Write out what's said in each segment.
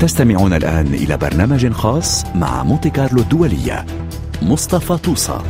تستمعون الآن إلى برنامج خاص مع مونتي كارلو الدولية مصطفى طوسة.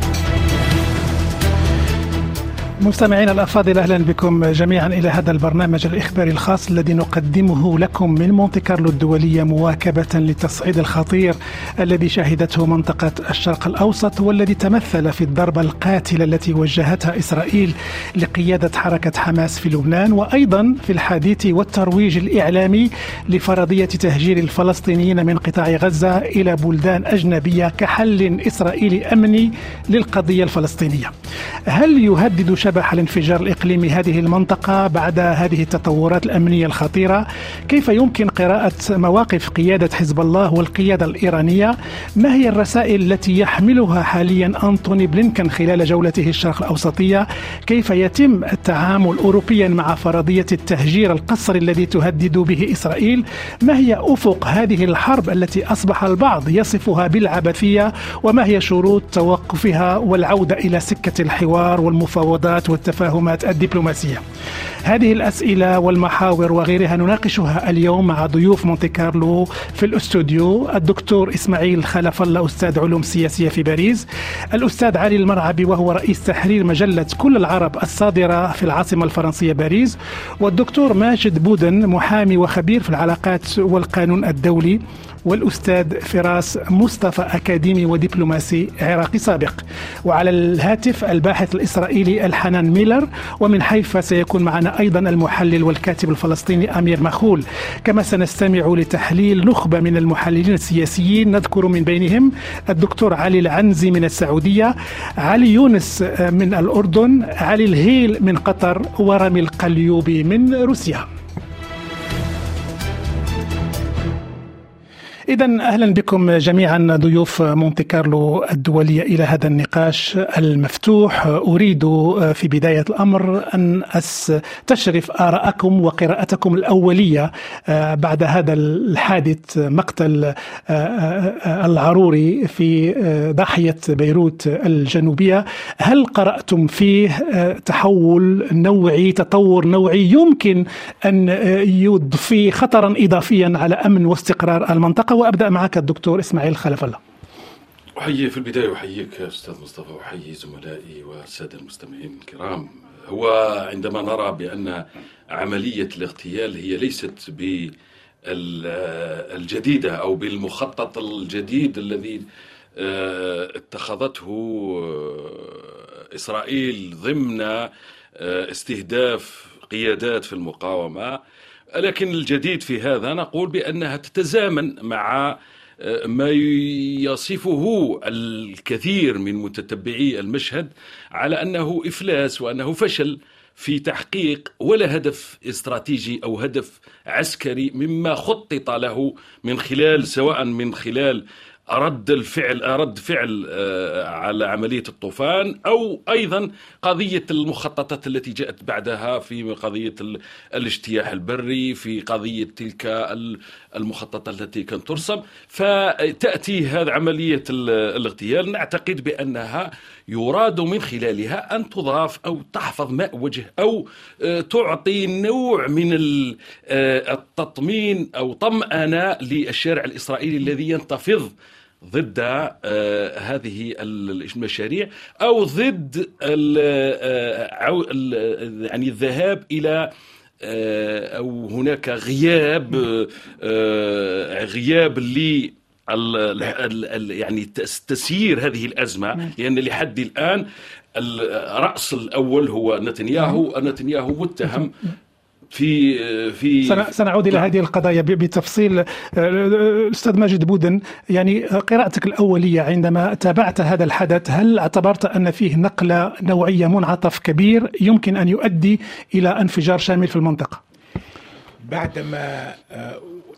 مستمعينا الأفاضل أهلا بكم جميعا إلى هذا البرنامج الإخباري الخاص الذي نقدمه لكم من مونتي كارلو الدولية مواكبة للتصعيد الخطير الذي شهدته منطقة الشرق الأوسط والذي تمثل في الضربة القاتلة التي وجهتها إسرائيل لقيادة حركة حماس في لبنان وأيضا في الحديث والترويج الإعلامي لفرضية تهجير الفلسطينيين من قطاع غزة إلى بلدان أجنبية كحل إسرائيلي أمني للقضية الفلسطينية. هل يهدد شبح الانفجار الإقليمي هذه المنطقة بعد هذه التطورات الأمنية الخطيرة؟ كيف يمكن قراءة مواقف قيادة حزب الله والقيادة الإيرانية؟ ما هي الرسائل التي يحملها حاليا انطوني بلينكن خلال جولته الشرق الأوسطية؟ كيف يتم التعامل اوروبيا مع فرضية التهجير القسري الذي تهدد به إسرائيل؟ ما هي أفق هذه الحرب التي أصبح البعض يصفها بالعبثية؟ وما هي شروط توقفها والعودة إلى سكة الحوار والمفاوضات والتفاهمات الدبلوماسية؟ هذه الأسئلة والمحاور وغيرها نناقشها اليوم مع ضيوف مونتي كارلو في الاستوديو الدكتور إسماعيل خلف الله أستاذ علوم سياسية في باريس، الأستاذ علي المرعبي وهو رئيس تحرير مجلة كل العرب الصادرة في العاصمة الفرنسية باريس، والدكتور ماجد بودن محامي وخبير في العلاقات والقانون الدولي والأستاذ فراس مصطفى أكاديمي ودبلوماسي عراقي سابق. وعلى الهاتف الباحث الإسرائيلي الحنان ميلر ومن حيفا سيكون معنا أيضا المحلل والكاتب الفلسطيني أمير مخول. كما سنستمع لتحليل نخبة من المحللين السياسيين نذكر من بينهم الدكتور علي العنزي من السعودية علي يونس من الأردن علي الهيل من قطر ورامي القليوبي من روسيا. إذا أهلا بكم جميعا ضيوف مونتي كارلو الدولية إلى هذا النقاش المفتوح. أريد في بداية الأمر أن أستشرف آراءكم وقراءتكم الأولية بعد هذا الحادث مقتل العروري في ضاحية بيروت الجنوبية. هل قرأتم فيه تحول نوعي تطور نوعي يمكن أن يضفي خطرا إضافيا على أمن واستقرار المنطقة؟ وأبدأ معك الدكتور إسماعيل خلف الله. أحيي في البداية أحييك أستاذ مصطفى واحيي زملائي والسادة المستمعين الكرام. هو عندما نرى بأن عملية الاغتيال هي ليست بالجديدة أو بالمخطط الجديد الذي اتخذته إسرائيل ضمن استهداف قيادات في المقاومة لكن الجديد في هذا نقول بأنها تتزامن مع ما يصفه الكثير من متتبعي المشهد على أنه إفلاس وأنه فشل في تحقيق ولا هدف استراتيجي أو هدف عسكري مما خطط له من خلال سواء من خلال رد الفعل رد فعل على عملية الطوفان أو أيضا قضية المخططات التي جاءت بعدها في قضية الاجتياح البري في قضية تلك المخططات التي كانت ترسم فتأتي هذه عملية الاغتيال. نعتقد بأنها يراد من خلالها أن تضاف أو تحفظ ماء وجه أو تعطي نوع من التطمين أو طمأنة للشارع الإسرائيلي الذي ينتفض ضد هذه المشاريع أو ضد يعني الذهاب إلى أو هناك غياب غياب ل يعني تسيير هذه الأزمة. لأن لحد الآن الراس الأول هو نتنياهو. نتنياهو متهم. في في سنعود إلى هذه القضايا بتفصيل الاستاذ ماجد بودن يعني قراءتك الأولية عندما تابعت هذا الحدث هل اعتبرت أن فيه نقلة نوعية منعطف كبير يمكن أن يؤدي إلى انفجار شامل في المنطقة؟ بعدما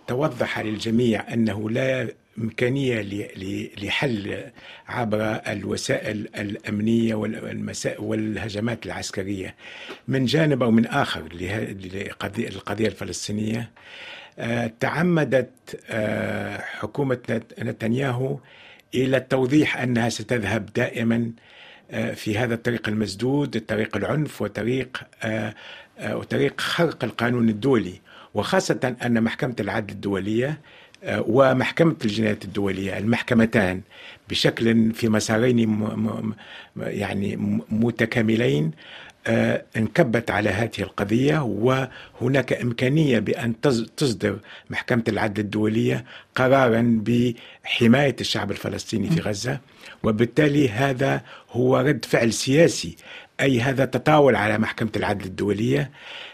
توضح للجميع أنه لا إمكانية لحل عبر الوسائل الأمنية والهجمات العسكرية. من جانب أو من آخر للقضية الفلسطينية تعمدت حكومة نتنياهو إلى التوضيح أنها ستذهب دائما في هذا الطريق المسدود طريق العنف وطريق وطريق خرق القانون الدولي. وخاصة أن محكمة العدل الدولية ومحكمة الجنايات الدولية المحكمتان بشكل في مسارين يعني متكاملين آه، انكبت على هذه القضية وهناك إمكانية بأن تصدر محكمة العدل الدولية قرارا بحماية الشعب الفلسطيني في غزة. وبالتالي هذا هو رد فعل سياسي أي هذا تطاول على محكمة العدل الدولية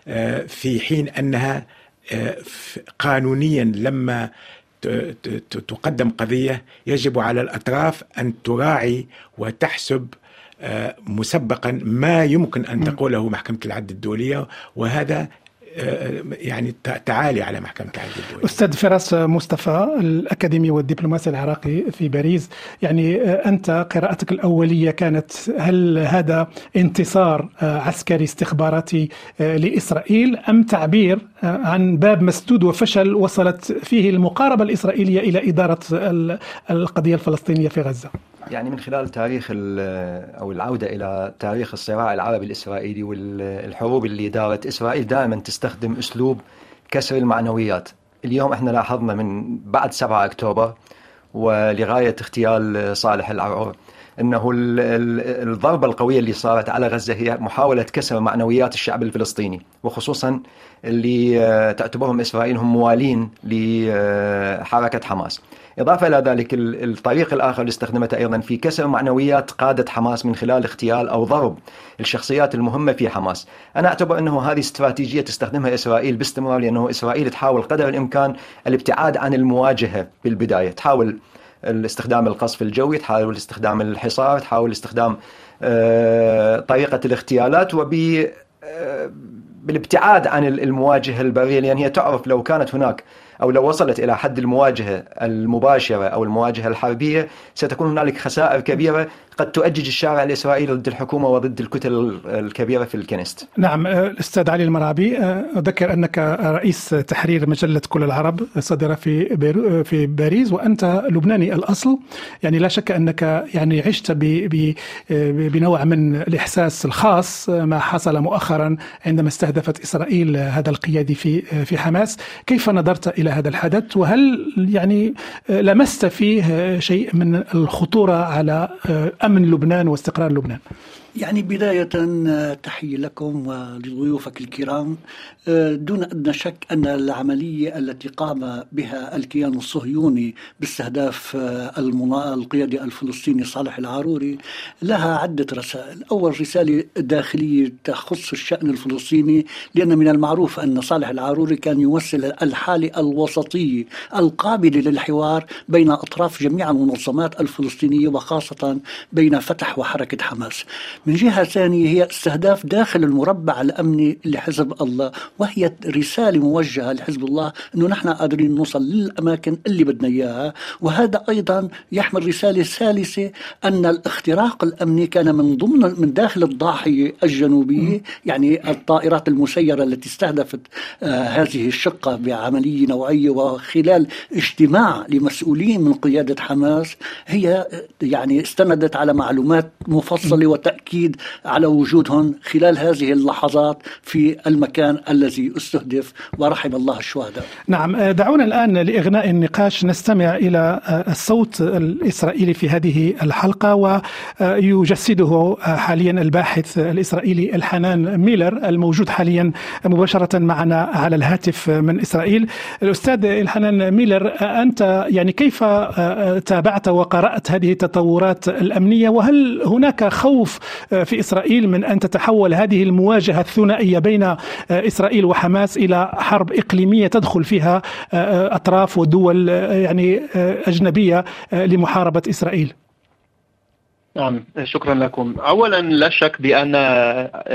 آه، في حين أنها آه، قانونيا لما تقدم قضية يجب على الأطراف أن تراعي وتحسب آه، مسبقا ما يمكن أن تقوله محكمة العدل الدولية وهذا يعني تعالي على محكمة العدل الدولي أستاذ فراس مصطفى الأكاديمي والدبلوماسي العراقي في باريس يعني آه، أنت قراءتك الأولية كانت هل هذا انتصار عسكري استخباراتي لإسرائيل أم تعبير عن باب مسدود وفشل وصلت فيه المقاربة الإسرائيلية إلى إدارة القضية الفلسطينية في غزة؟ يعني من خلال تاريخ أو العودة إلى تاريخ الصراع العربي الإسرائيلي والحروب اللي دارت إسرائيل دائما تستخدم أسلوب كسر المعنويات اليوم إحنا لاحظنا من بعد 7 أكتوبر ولغاية اغتيال صالح العرعور إنه الضربة القوية اللي صارت على غزة هي محاولة كسر معنويات الشعب الفلسطيني وخصوصا اللي آه، تعتبرهم إسرائيل هم موالين لحركة حماس. إضافة إلى ذلك الطريق الآخر اللي استخدمته أيضا في كسر معنويات قادة حماس من خلال اغتيال أو ضرب الشخصيات المهمة في حماس. أنا أعتبر أنه هذه استراتيجية تستخدمها إسرائيل باستمرار لأنه إسرائيل تحاول قدر الإمكان الابتعاد عن المواجهة بالبداية. تحاول استخدام القصف الجوي تحاول استخدام الحصار تحاول استخدام آه، طريقة الاغتيالات وب آه، بالابتعاد عن المواجهة البرية لأن هي تعرف لو كانت هناك أو لو وصلت إلى حد المواجهة المباشرة أو المواجهة الحربية ستكون هنالك خسائر كبيرة قد تؤجج الشارع الإسرائيلي ضد الحكومة وضد الكتل الكبيرة في الكنيست. نعم آه، الأستاذ علي المرابي آه، أذكر أنك رئيس تحرير مجلة كل العرب صدر في آه، في باريس وأنت لبناني الأصل. يعني لا شك أنك يعني عشت بنوع من الإحساس الخاص ما حصل مؤخرا عندما استهدفت إسرائيل هذا القيادي في في حماس. كيف نظرت إلى هذا الحدث؟ وهل يعني لمست فيه شيء من الخطورة على امن لبنان واستقرار لبنان. يعني بداية تحية لكم ولضيوفك الكرام. دون أدنى شك أن العملية التي قام بها الكيان الصهيوني باستهداف القيادي الفلسطيني صالح العاروري لها عدة رسائل. أول رسالة داخلية تخص الشأن الفلسطيني لأن من المعروف أن صالح العاروري كان يمثل الحالة الوسطية القابلة للحوار بين أطراف جميع المنظمات الفلسطينية وخاصة بين فتح وحركة حماس. من جهة ثانية هي استهداف داخل المربع الأمني لحزب الله وهي رسالة موجهة لحزب الله أنه نحن قادرين نوصل للأماكن اللي بدنا إياها. وهذا أيضا يحمل رسالة ثالثة أن الاختراق الأمني كان من ضمن من داخل الضاحية الجنوبية يعني الطائرات المسيرة التي استهدفت آه هذه الشقة بعملية نوعية وخلال اجتماع لمسؤولين من قيادة حماس هي يعني استندت على معلومات مفصلة وتأكيد على وجودهم خلال هذه اللحظات في المكان الذي استهدف ورحم الله الشهداء. نعم آه، دعونا الآن لإغناء النقاش. نستمع إلى آه، الصوت الإسرائيلي في هذه الحلقة ويجسده آه، حاليا الباحث الإسرائيلي الحنان ميلر الموجود حاليا مباشرة معنا على الهاتف من إسرائيل. الأستاذ الحنان ميلر أنت يعني كيف تابعت وقرأت هذه التطورات الأمنية؟ وهل هناك خوف في إسرائيل من أن تتحول هذه المواجهة الثنائية بين إسرائيل وحماس إلى حرب إقليمية تدخل فيها أطراف ودول يعني أجنبية لمحاربة إسرائيل. نعم شكرا لكم. اولا لا شك بأن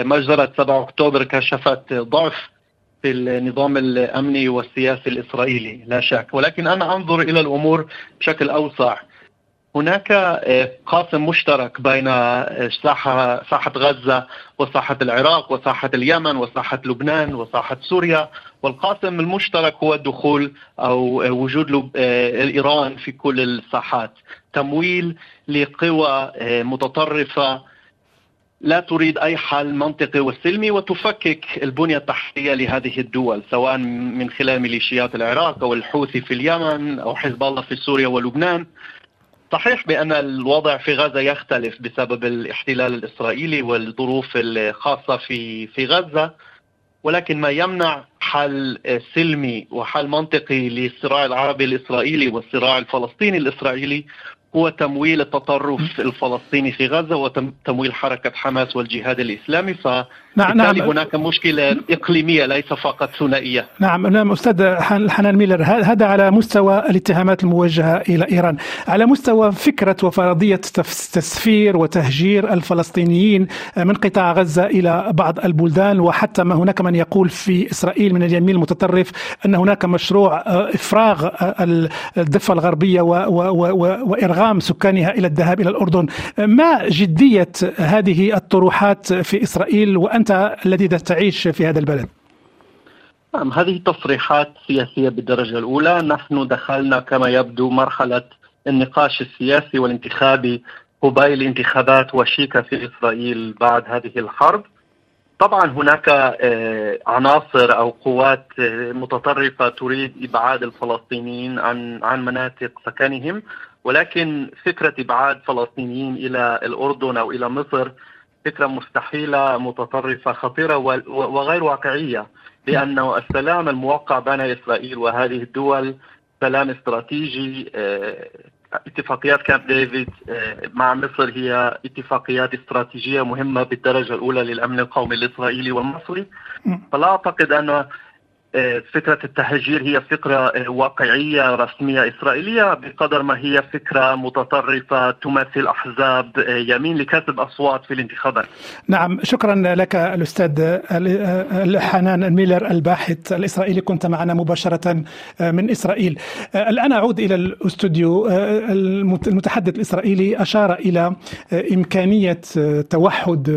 مجزرة 7 أكتوبر كشفت ضعف في النظام الأمني والسياسي الإسرائيلي لا شك. ولكن أنا أنظر إلى الأمور بشكل أوسع. هناك آه، قاسم مشترك بين آه، ساحة ساحة غزة وساحة العراق وساحة اليمن وساحة لبنان وساحة سوريا. والقاسم المشترك هو الدخول أو آه، وجود إيران في كل الساحات. تمويل لقوى متطرفة. لا تريد أي حل منطقي وسلمي وتفكك البنية التحتية لهذه الدول سواء من خلال ميليشيات العراق أو الحوثي في اليمن أو حزب الله في سوريا ولبنان. صحيح بأن الوضع في غزة يختلف بسبب الاحتلال الإسرائيلي والظروف الخاصة في في غزة ولكن ما يمنع حل سلمي وحل منطقي للصراع العربي الإسرائيلي والصراع الفلسطيني الإسرائيلي هو تمويل التطرف الفلسطيني في غزة وتمويل حركة حماس والجهاد الإسلامي. ف نعم نعم. هناك مشكلة إقليمية ليس فقط ثنائية. نعم نعم أستاذ حنان ميلر هذا على مستوى الاتهامات الموجهة إلى إيران. على مستوى فكرة وفرضية تسفير وتهجير الفلسطينيين من قطاع غزة إلى بعض البلدان وحتى ما هناك من يقول في إسرائيل من اليمين المتطرف أن هناك مشروع إفراغ الضفة الغربية وإرغام سكانها إلى الذهاب إلى الأردن. ما جدية هذه الطروحات في إسرائيل وأن أنت الذي تعيش في هذا البلد؟ نعم هذه تصريحات سياسية بالدرجة الأولى. نحن دخلنا كما يبدو مرحلة النقاش السياسي والانتخابي قبيل الانتخابات وشيكة في إسرائيل بعد هذه الحرب. طبعا هناك آه، عناصر أو قوات آه، متطرفة تريد إبعاد الفلسطينيين عن عن مناطق سكنهم. ولكن فكرة إبعاد فلسطينيين إلى الأردن أو إلى مصر فكرة مستحيلة متطرفة خطيرة وغير واقعية. لأنه السلام الموقع بين إسرائيل وهذه الدول سلام استراتيجي آه، اتفاقيات كامب ديفيد آه، مع مصر هي اتفاقيات استراتيجية مهمة بالدرجة الأولى للأمن القومي الإسرائيلي والمصري. فلا أعتقد أن فكرة التهجير هي فكرة واقعية رسمية إسرائيلية بقدر ما هي فكرة متطرفة تمثل أحزاب يمين لكسب أصوات في الانتخابات. نعم شكرا لك الأستاذ حنان ميلر الباحث الإسرائيلي. كنت معنا مباشرة من إسرائيل. الآن أعود إلى الأستوديو. المتحدث الإسرائيلي أشار إلى إمكانية توحد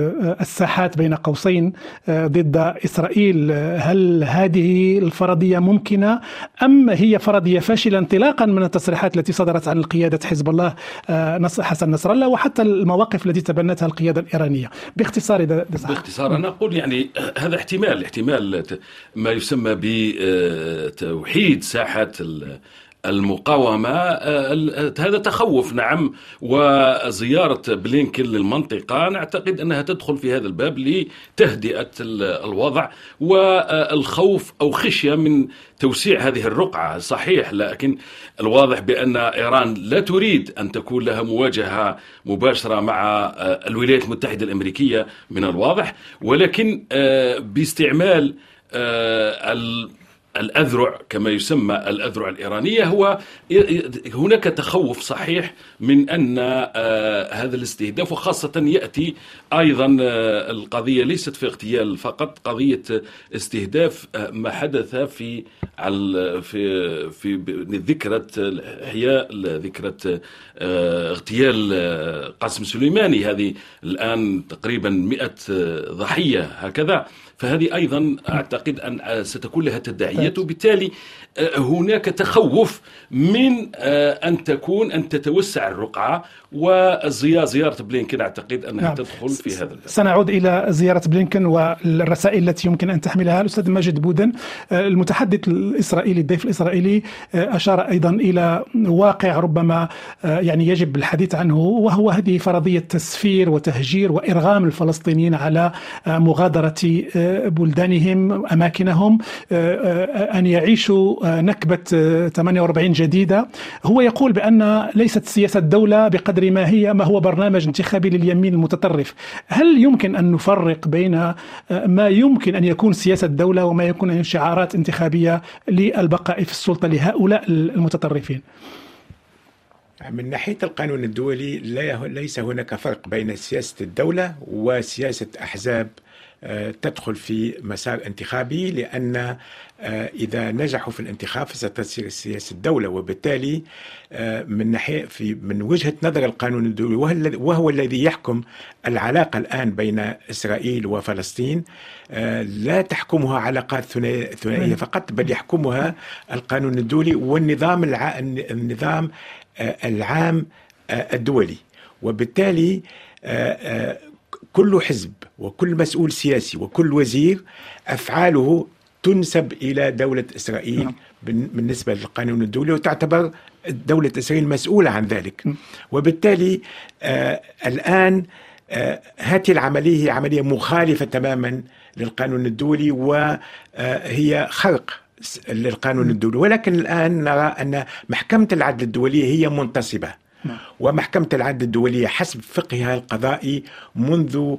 الساحات بين قوسين ضد إسرائيل. هل هذه الفرضية ممكنة أم هي فرضية فاشلة انطلاقا من التصريحات التي صدرت عن قيادة حزب الله آه، حسن نصر الله وحتى المواقف التي تبنتها القيادة الإيرانية. باختصار إذا باختصار أنا أقول يعني هذا احتمال احتمال ما يسمى بتوحيد ساحة المقاومة آه، هذا تخوف نعم. وزيارة بلينكن للمنطقة نعتقد أنها تدخل في هذا الباب لتهدئة الوضع والخوف أو خشية من توسيع هذه الرقعة. صحيح لكن الواضح بأن إيران لا تريد أن تكون لها مواجهة مباشرة مع آه، الولايات المتحدة الأمريكية من الواضح ولكن آه، باستعمال الأذرع كما يسمى الأذرع الإيرانية هو هناك تخوف صحيح من أن آه، هذا الاستهداف وخاصة يأتي أيضا آه، القضية ليست في اغتيال فقط قضية استهداف آه، ما حدث في في في ذكرى إحياء ذكرى اغتيال قاسم سليماني. هذه الآن تقريبا 100 ضحية هكذا. فهذه أيضا أعتقد أن ستكون لها تداعيات وبالتالي آه، هناك تخوف من آه، أن تكون أن تتوسع الرقعة وزيارة بلينكن أعتقد أنها نعم. تدخل في هذا الباب. سنعود إلى زيارة بلينكن والرسائل التي يمكن أن تحملها. الأستاذ ماجد بودن آه، المتحدث الإسرائيلي الضيف الإسرائيلي أشار أيضا إلى واقع ربما يعني يجب الحديث عنه وهو هذه فرضية تسفير وتهجير وإرغام الفلسطينيين على مغادرة بلدانهم أماكنهم أن يعيشوا نكبة 48 جديدة. هو يقول بأن ليست سياسة الدولة بقدر ما هي ما هو برنامج انتخابي لليمين المتطرف. هل يمكن أن نفرق بين ما يمكن أن يكون سياسة الدولة وما يكون شعارات انتخابية للبقاء في السلطة لهؤلاء المتطرفين؟ من ناحية القانون الدولي ليس هناك فرق بين سياسة الدولة وسياسة أحزاب آه، تدخل في مسار انتخابي لأن آه، إذا نجحوا في الانتخاب فستصير سياسة الدولة. وبالتالي آه، من ناحية في من وجهة نظر القانون الدولي وهو الذي يحكم العلاقة الآن بين إسرائيل وفلسطين لا تحكمها علاقات ثنائية فقط بل يحكمها القانون الدولي والنظام النظام العام الدولي. وبالتالي كل حزب وكل مسؤول سياسي وكل وزير أفعاله تنسب إلى دولة إسرائيل نعم. بالنسبة للقانون الدولي وتعتبر دولة إسرائيل مسؤولة عن ذلك وبالتالي آه الآن آه هذه العملية هي عملية مخالفة تماما للقانون الدولي وهي خرق للقانون الدولي ولكن الآن نرى أن محكمة العدل الدولية هي منتصبة نعم. ومحكمة العدل الدولية حسب فقهها القضائي منذ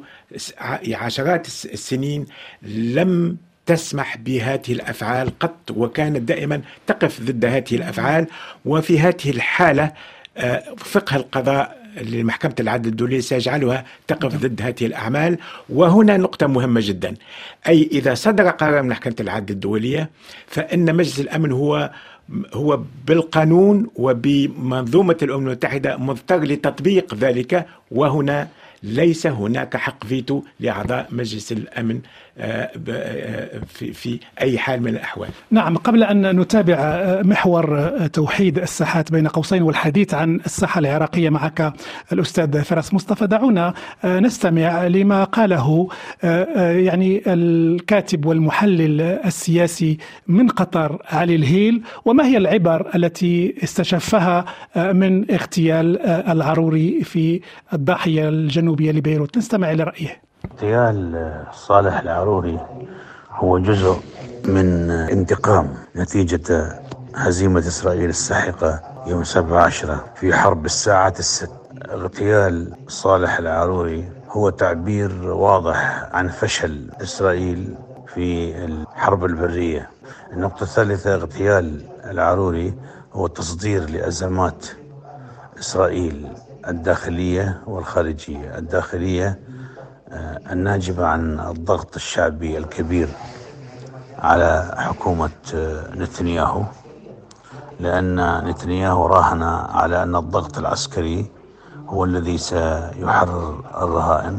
عشرات السنين لم تسمح بهذه الأفعال قط وكانت دائما تقف ضد هذه الأفعال. وفي هذه الحالة آه، فقه القضاء لمحكمة العدل الدولية سيجعلها تقف ضد هذه الأعمال. وهنا نقطة مهمة جدا. أي إذا صدر قرار من محكمة العدل الدولية فإن مجلس الأمن هو هو بالقانون وبمنظومة الأمم المتحدة مضطر لتطبيق ذلك وهنا ليس هناك حق فيتو لأعضاء مجلس الأمن. في, في أي حال من الأحوال. نعم قبل أن نتابع آه، محور توحيد الساحات بين قوسين والحديث عن الساحة العراقية معك الأستاذ فراس مصطفى دعونا نستمع لما قاله يعني الكاتب والمحلل السياسي من قطر علي الهيل وما هي العبر التي استشفها من اغتيال العروري في الضاحية الجنوبية لبيروت. نستمع إلى رأيه. اغتيال صالح العروري هو جزء من انتقام نتيجة هزيمة إسرائيل الساحقة يوم 7 عشرة في حرب الساعات الست. اغتيال صالح العروري هو تعبير واضح عن فشل إسرائيل في الحرب البرية. النقطة الثالثة اغتيال العروري هو تصدير لأزمات إسرائيل الداخلية والخارجية. الداخلية الناجبة عن الضغط الشعبي الكبير على حكومة آه، نتنياهو لأن نتنياهو راهن على أن الضغط العسكري هو الذي سيحرر الرهائن.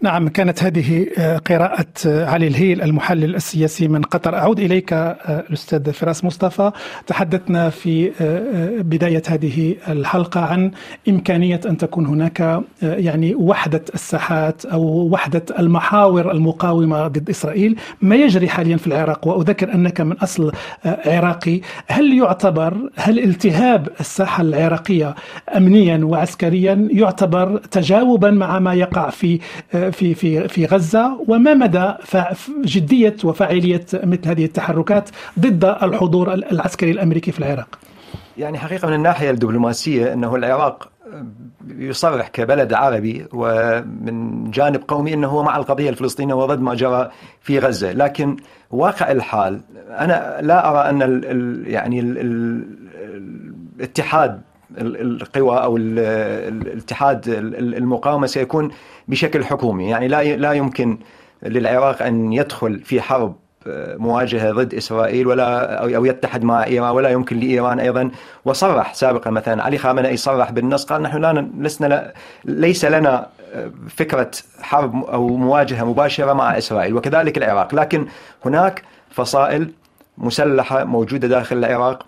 نعم كانت هذه آه، قراءة آه، علي الهيل المحلل السياسي من قطر. أعود إليك آه، الأستاذ فراس مصطفى. تحدثنا في بداية هذه الحلقة عن إمكانية أن تكون هناك يعني وحدة الساحات أو وحدة المحاور المقاومة ضد إسرائيل. ما يجري حاليا في العراق؟ وأذكر أنك من أصل عراقي. هل يعتبر هل التهاب الساحة العراقية أمنيا وعسكريا يعتبر تجاوبا مع ما يقع في في في في غزة وما مدى جدية وفاعلية مثل هذه التحركات ضد الحضور العسكري الأمريكي في العراق؟ يعني حقيقة من الناحية الدبلوماسية أنه العراق يصرح كبلد عربي ومن جانب قومي أنه هو مع القضية الفلسطينية وضد ما جرى في غزة، لكن واقع الحال أنا لا أرى أن ال ال يعني ال ال الاتحاد القوى أو الاتحاد المقاومة سيكون بشكل حكومي. يعني لا لا يمكن للعراق أن يدخل في حرب آه، مواجهة ضد إسرائيل ولا أو يتحد مع إيران ولا يمكن لإيران أيضا. وصرح سابقا مثلا علي خامنئي صرح بالنص قال نحن لا لسنا لا ليس لنا آه، فكرة حرب أو مواجهة مباشرة مع إسرائيل وكذلك العراق. لكن هناك فصائل مسلحة موجودة داخل العراق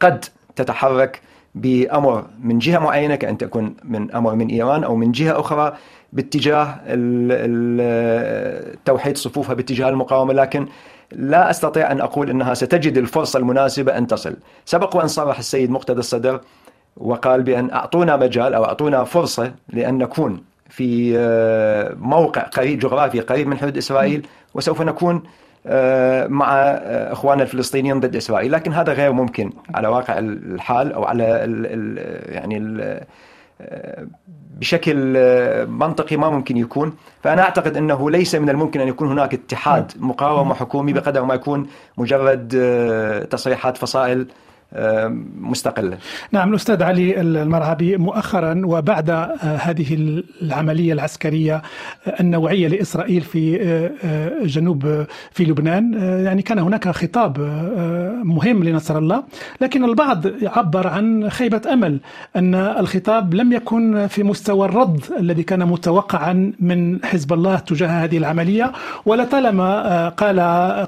قد تتحرك بأمر من جهة معينة كأن تكون من أمر من إيران أو من جهة أخرى باتجاه توحيد صفوفها باتجاه المقاومة لكن لا أستطيع أن أقول إنها ستجد الفرصة المناسبة أن تصل. سبق وأن صرح السيد مقتدى الصدر وقال بأن أعطونا مجال أو أعطونا فرصة لأن نكون في آه، موقع قريب جغرافي قريب من حدود إسرائيل وسوف نكون آه، مع آه، إخواننا الفلسطينيين ضد إسرائيل، لكن هذا غير ممكن على واقع الحال أو على ال ال يعني ال آه، بشكل منطقي ما ممكن يكون. فأنا أعتقد أنه ليس من الممكن أن يكون هناك اتحاد مقاومة حكومي بقدر ما يكون مجرد تصريحات فصائل مستقلة. نعم الأستاذ علي المرعبي مؤخرا وبعد آه، هذه العملية العسكرية آه، النوعية لإسرائيل في آه، جنوب في لبنان يعني كان هناك خطاب مهم لنصر الله لكن البعض عبر عن خيبة أمل أن الخطاب لم يكن في مستوى الرد الذي كان متوقعا من حزب الله تجاه هذه العملية ولطالما قال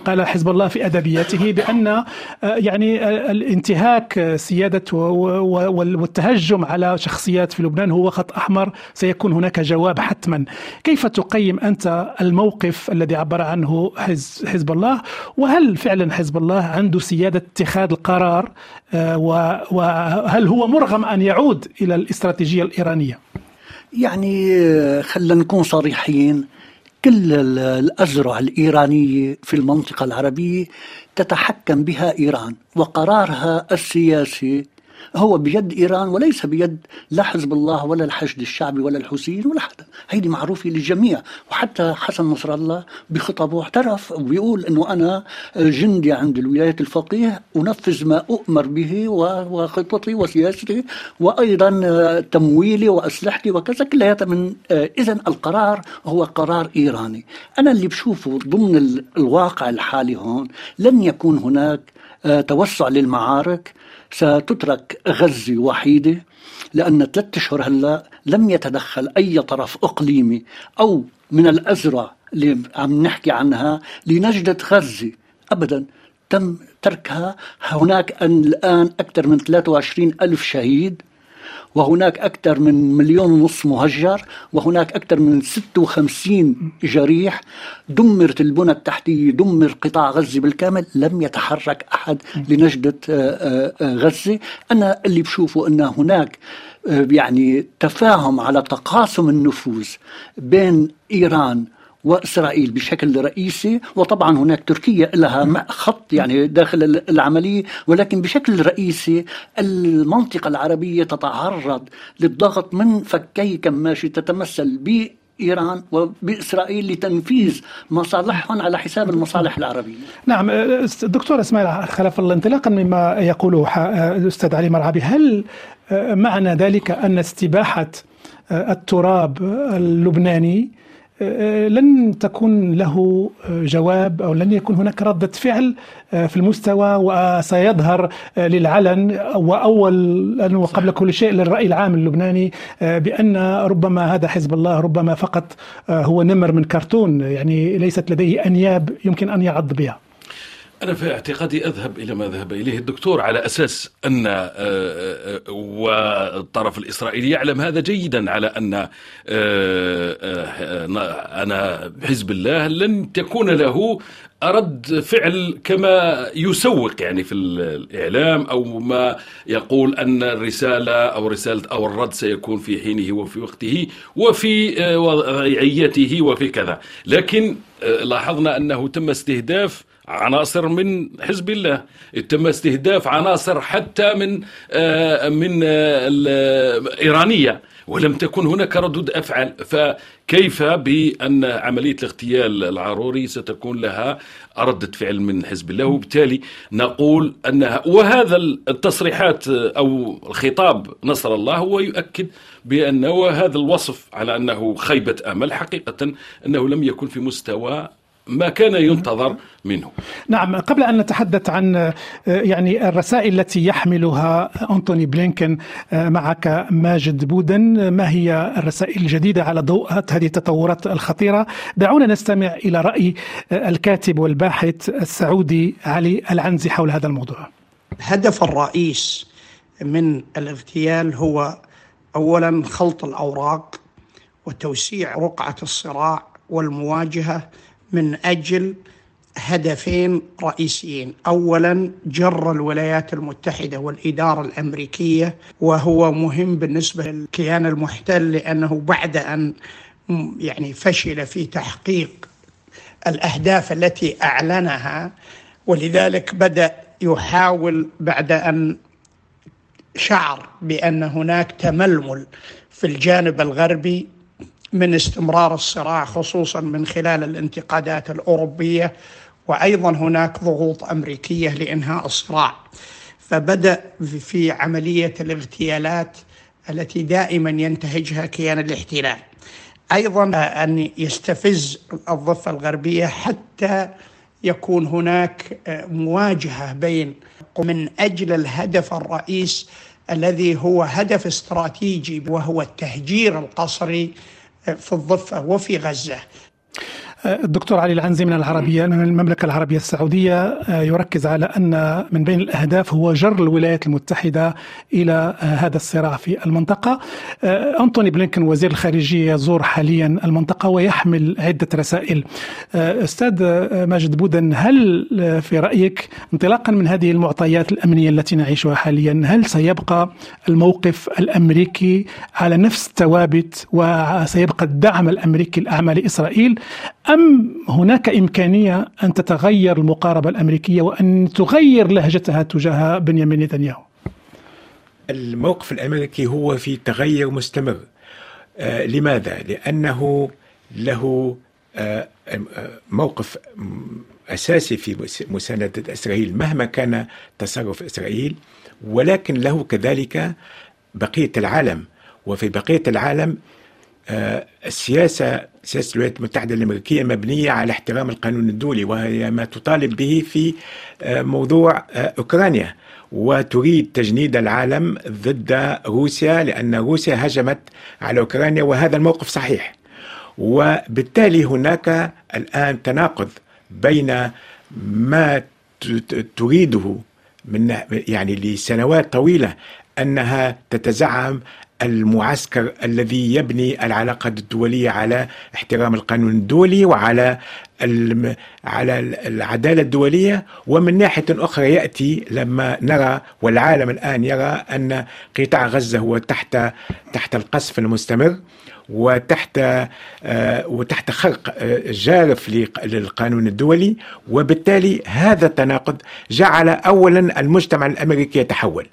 قال حزب الله في أدبياته بأن يعني الانتهاء انتهاك سيادة والتهجم على شخصيات في لبنان هو خط أحمر سيكون هناك جواب حتما. كيف تقيم أنت الموقف الذي عبر عنه حزب الله؟ وهل فعلا حزب الله عنده سيادة اتخاذ القرار؟ آه، وهل هو مرغم أن يعود إلى الاستراتيجية الإيرانية؟ يعني آه، خلينا نكون صريحين. كل الأزرع الإيرانية في المنطقة العربية تتحكم بها إيران وقرارها السياسي هو بيد إيران وليس بيد لا حزب الله ولا الحشد الشعبي ولا الحوثيين ولا حدا. هيدي معروفة للجميع. وحتى حسن نصر الله بخطبه اعترف وبيقول أنه أنا جندي عند الولايات الفقيه أنفذ ما أؤمر به وخططي وسياستي وأيضا تمويلي وأسلحتي وكذا كلها من إذا القرار هو قرار إيراني. أنا اللي بشوفه ضمن الواقع الحالي هون لن يكون هناك توسع للمعارك ستترك غزة وحيدة لأن ثلاثة أشهر هلأ لم يتدخل أي طرف إقليمي أو من الأزرع اللي عم نحكي عنها لنجدة غزة. أبدا تم تركها. هناك الآن أكثر من 23 ألف شهيد. وهناك أكثر من مليون ونص مهجر وهناك أكثر من 56 جريح. دمرت البنى التحتية دمر قطاع غزة بالكامل لم يتحرك أحد لنجدة آه، آه، آه، غزة. أنا اللي بشوفه أن هناك يعني تفاهم على تقاسم النفوذ بين إيران وإسرائيل بشكل رئيسي وطبعا هناك تركيا لها خط يعني داخل العملية ولكن بشكل رئيسي المنطقة العربية تتعرض للضغط من فكي كماشي تتمثل ب ايران وبإسرائيل لتنفيذ مصالحهم على حساب المصالح العربية. نعم دكتور إسماعيل خلف الله انطلاقا مما يقوله الاستاذ علي مرعبي هل معنى ذلك أن استباحة التراب اللبناني لن تكون له جواب أو لن يكون هناك ردة فعل آه، في المستوى وسيظهر آه، للعلن وأول وقبل كل شيء للرأي العام اللبناني آه، بأن ربما هذا حزب الله ربما فقط هو نمر من كرتون يعني ليست لديه أنياب يمكن أن يعض بها. أنا في اعتقادي أذهب إلى ما ذهب إليه الدكتور على أساس أن آه، آه، آه، والطرف الإسرائيلي يعلم هذا جيدا على أن أنا حزب الله لن تكون له رد فعل كما يسوق يعني في الإعلام أو ما يقول أن الرسالة أو رسالة أو الرد سيكون في حينه وفي وقته وفي وضعيته وفي كذا. لكن لاحظنا أنه تم استهداف عناصر من حزب الله. تم استهداف عناصر حتى من آه، من آه، الإيرانية ولم تكن هناك ردود أفعال فكيف بأن عملية الاغتيال العروري ستكون لها ردة فعل من حزب الله؟ وبالتالي نقول أنها وهذا التصريحات أو الخطاب نصر الله هو يؤكد بأنه هذا الوصف على أنه خيبة أمل حقيقة أنه لم يكن في مستوى ما كان ينتظر منه. نعم قبل أن نتحدث عن آه، يعني الرسائل التي يحملها أنتوني بلينكن آه، معك ماجد بودن. ما هي الرسائل الجديدة على ضوء هذه التطورات الخطيرة؟ دعونا نستمع إلى رأي آه، الكاتب والباحث السعودي علي العنزي حول هذا الموضوع. الهدف الرئيس من الاغتيال هو اولا خلط الأوراق وتوسيع رقعة الصراع والمواجهة من أجل هدفين رئيسيين. اولا جر الولايات المتحدة والإدارة الأمريكية وهو مهم بالنسبة للكيان المحتل لأنه بعد أن يعني فشل في تحقيق الأهداف التي أعلنها ولذلك بدأ يحاول بعد أن شعر بأن هناك تململ في الجانب الغربي من استمرار الصراع خصوصا من خلال الانتقادات الأوروبية وأيضا هناك ضغوط أمريكية لإنهاء الصراع. فبدأ في عملية الإغتيالات التي دائما ينتهجها كيان الاحتلال. أيضا أن يستفز الضفة الغربية حتى يكون هناك مواجهة بين من أجل الهدف الرئيس الذي هو هدف استراتيجي وهو التهجير القسري في الضفة وفي غزة. الدكتور علي العنزي من العربية من المملكة العربية السعودية يركز على أن من بين الأهداف هو جر الولايات المتحدة إلى هذا الصراع في المنطقة. أنتوني بلينكن وزير الخارجية يزور حاليا المنطقة ويحمل عدة رسائل. أستاذ ماجد بودن هل في رأيك انطلاقا من هذه المعطيات الأمنية التي نعيشها حاليا هل سيبقى الموقف الأمريكي على نفس الثوابت وسيبقى الدعم الأمريكي الأعمى لإسرائيل أم هناك إمكانية أن تتغير المقاربة الأمريكية وأن تغير لهجتها تجاه بنيامين نتنياهو؟ الموقف الأمريكي هو في تغير مستمر. آه لماذا؟ لأنه له آه موقف أساسي في مساندة إسرائيل مهما كان تصرف إسرائيل ولكن له كذلك بقية العالم. وفي بقية العالم السياسة سياسة الولايات المتحدة الأمريكية مبنية على احترام القانون الدولي وهي ما تطالب به في موضوع أوكرانيا وتريد تجنيد العالم ضد روسيا لأن روسيا هجمت على أوكرانيا وهذا الموقف صحيح. وبالتالي هناك الآن تناقض بين ما تريده من يعني لسنوات طويلة أنها تتزعم المعسكر الذي يبني العلاقات الدولية على احترام القانون الدولي وعلى على العدالة الدولية. ومن ناحية أخرى يأتي لما نرى والعالم الآن يرى أن قطاع غزة هو تحت تحت القصف المستمر وتحت وتحت خرق جارف للقانون الدولي. وبالتالي هذا التناقض جعل اولا المجتمع الأمريكي يتحول.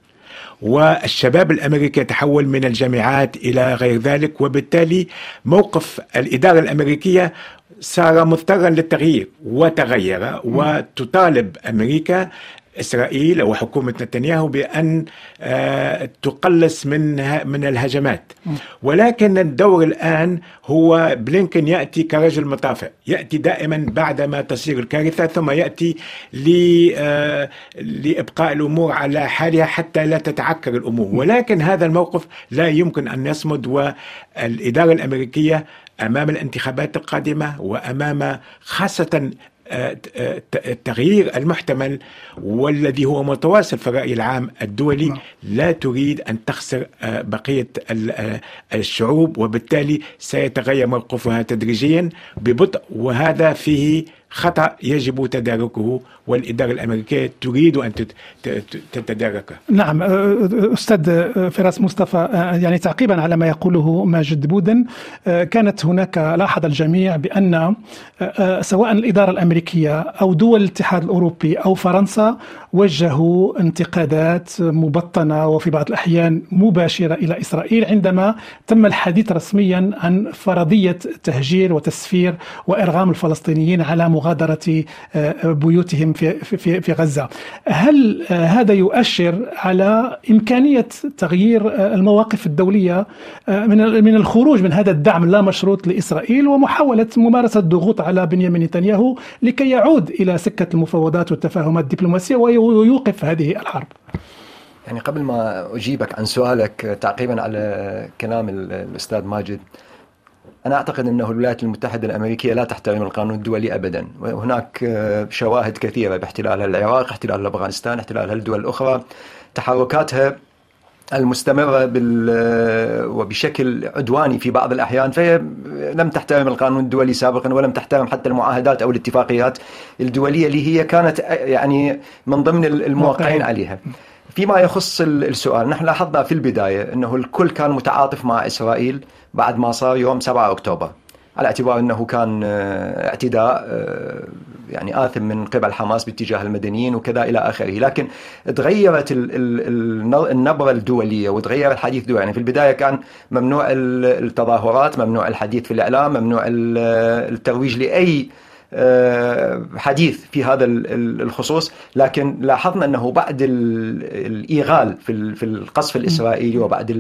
والشباب الأمريكي يتحول من الجامعات إلى غير ذلك وبالتالي موقف الإدارة الأمريكية صار مضطرا للتغيير وتغير وتطالب أمريكا إسرائيل أو حكومة نتنياهو بأن تقلص من من الهجمات. ولكن الدور الآن هو بلينكن يأتي كرجل مطافئ. يأتي دائما بعدما تصير الكارثة ثم يأتي لإبقاء الأمور على حالها حتى لا تتعكر الأمور. ولكن هذا الموقف لا يمكن أن يصمد والإدارة الأمريكية أمام الانتخابات القادمة وأمام خاصة التغيير المحتمل والذي هو متواصل في الرأي العام الدولي لا تريد أن تخسر بقية الشعوب وبالتالي سيتغير موقفها تدريجيا ببطء وهذا فيه خطأ يجب تداركه والإدارة الأمريكية تريد أن تتداركه نعم أستاذ فراس مصطفى يعني تعقيبا على ما يقوله ماجد بودن كانت هناك لاحظ الجميع بأن سواء الإدارة الأمريكية أو دول الاتحاد الأوروبي أو فرنسا وجهوا انتقادات مبطنة وفي بعض الأحيان مباشرة إلى إسرائيل عندما تم الحديث رسميا عن فرضية تهجير وتسفير وإرغام الفلسطينيين على مغادرة بيوتهم. في في في غزة. هل هذا يؤشر على إمكانية تغيير المواقف الدولية من من الخروج من هذا الدعم اللامشروط لإسرائيل ومحاولة ممارسة ضغوط على بنيامين نتنياهو لكي يعود إلى سكة المفاوضات والتفاهمات الدبلوماسية ويوقف هذه الحرب. يعني قبل ما أجيبك عن سؤالك تعقيبا على كلام الأستاذ ماجد أنا أعتقد أنه الولايات المتحدة الأمريكية لا تحترم القانون الدولي أبدا وهناك شواهد كثيرة باحتلالها العراق احتلال أفغانستان احتلالها الدول الأخرى. تحركاتها المستمرة بال وبشكل عدواني في بعض الأحيان فهي لم تحترم القانون الدولي سابقا ولم تحترم حتى المعاهدات أو الاتفاقيات الدولية اللي هي كانت يعني من ضمن الموقعين عليها. فيما يخص السؤال نحن لاحظنا في البداية أنه الكل كان متعاطف مع إسرائيل بعد ما صار يوم 7 أكتوبر على اعتبار أنه كان اعتداء يعني آثم من قبل حماس باتجاه المدنيين وكذا إلى آخره. لكن تغيرت النبرة الدولية وتغير الحديث الدولي يعني في البداية كان ممنوع التظاهرات ممنوع الحديث في الإعلام ممنوع الترويج لأي حديث في هذا الخصوص لكن لاحظنا أنه بعد الإيغال في القصف الإسرائيلي وبعد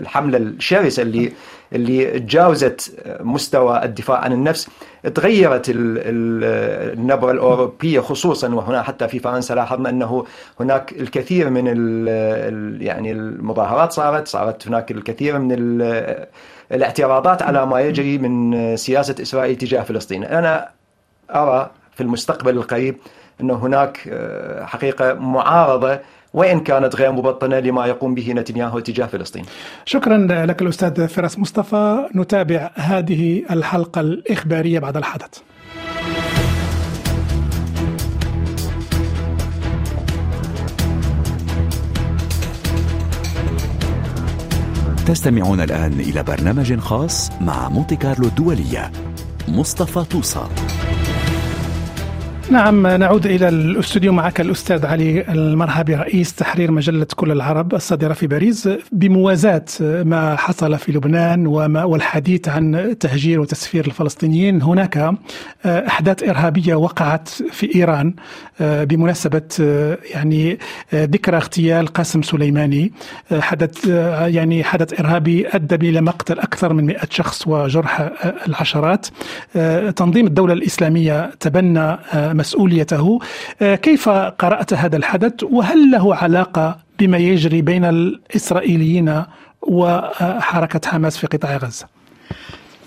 الحملة الشرسة اللي اللي تجاوزت مستوى الدفاع عن النفس تغيرت النبرة الأوروبية خصوصا وهنا حتى في فرنسا لاحظنا أنه هناك الكثير من يعني المظاهرات صارت صارت هناك الكثير من الاعتراضات على ما يجري من سياسة إسرائيل تجاه فلسطين. أنا أرى في المستقبل القريب أن هناك آه، حقيقة معارضة وإن كانت غير مبطنة لما يقوم به نتنياهو تجاه فلسطين. شكرا لك الأستاذ فراس مصطفى. نتابع هذه الحلقة الإخبارية بعد الحدث. تستمعون الآن إلى برنامج خاص مع مونتي كارلو الدولية مصطفى توصى نعم نعود إلى الاستوديو معك الأستاذ علي المرهبي رئيس تحرير مجلة كل العرب الصادرة في باريس بموازاة ما حصل في لبنان وما والحديث عن تهجير وتسفير الفلسطينيين. هناك أحداث إرهابية وقعت في إيران بمناسبة يعني ذكرى اغتيال قاسم سليماني. حدث يعني حدث إرهابي أدى إلى مقتل أكثر من 100 شخص وجرح العشرات. تنظيم الدولة الإسلامية تبنى مسؤوليته آه، كيف قرأت هذا الحدث؟ وهل له علاقة بما يجري بين الإسرائيليين وحركة حماس في قطاع غزة؟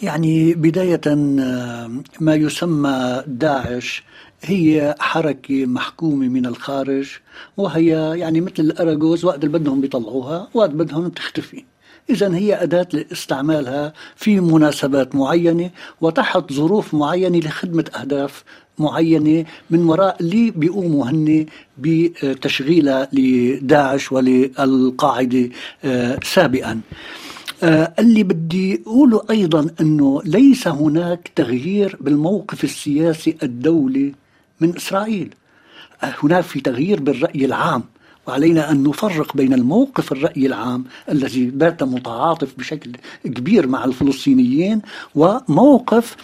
يعني بداية آه، ما يسمى داعش هي حركة محكومة من الخارج وهي يعني مثل الأراجوز وقت اللي بدهم بيطلعوها وقت بدهم تختفي. إذا هي أداة لاستعمالها في مناسبات معينة وتحت ظروف معينة لخدمة أهداف معينة من وراء اللي بيقوموا هن بتشغيلها لداعش وللقاعدة آه، سابقا. آه، اللي بدي أقوله أيضا أنه ليس هناك تغيير بالموقف السياسي الدولي من إسرائيل. آه، هناك في تغيير بالرأي العام. وعلينا أن نفرق بين الموقف الرأي العام الذي بات متعاطف بشكل كبير مع الفلسطينيين وموقف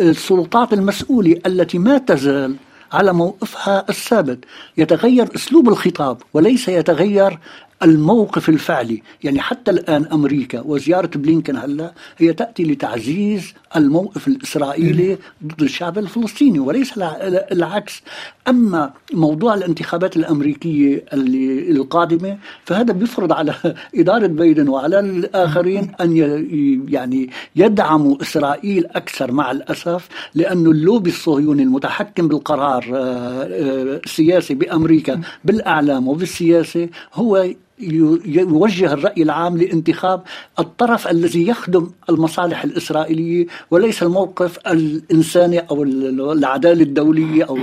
السلطات المسؤولة التي ما تزال على موقفها الثابت. يتغير أسلوب الخطاب وليس يتغير الموقف الفعلي. يعني حتى الآن أمريكا وزيارة بلينكن هلا هي تأتي لتعزيز الموقف الإسرائيلي ضد الشعب الفلسطيني وليس العكس. أما موضوع الانتخابات الأمريكية القادمة فهذا بيفرض على إدارة بايدن وعلى الآخرين أن يعني يدعموا إسرائيل أكثر مع الأسف لأن اللوبي الصهيوني المتحكم بالقرار السياسي آه، آه، بأمريكا بالأعلام وبالسياسة هو يوجه الرأي العام لانتخاب الطرف الذي يخدم المصالح الإسرائيلية وليس الموقف الإنساني أو العدالة الدولية أو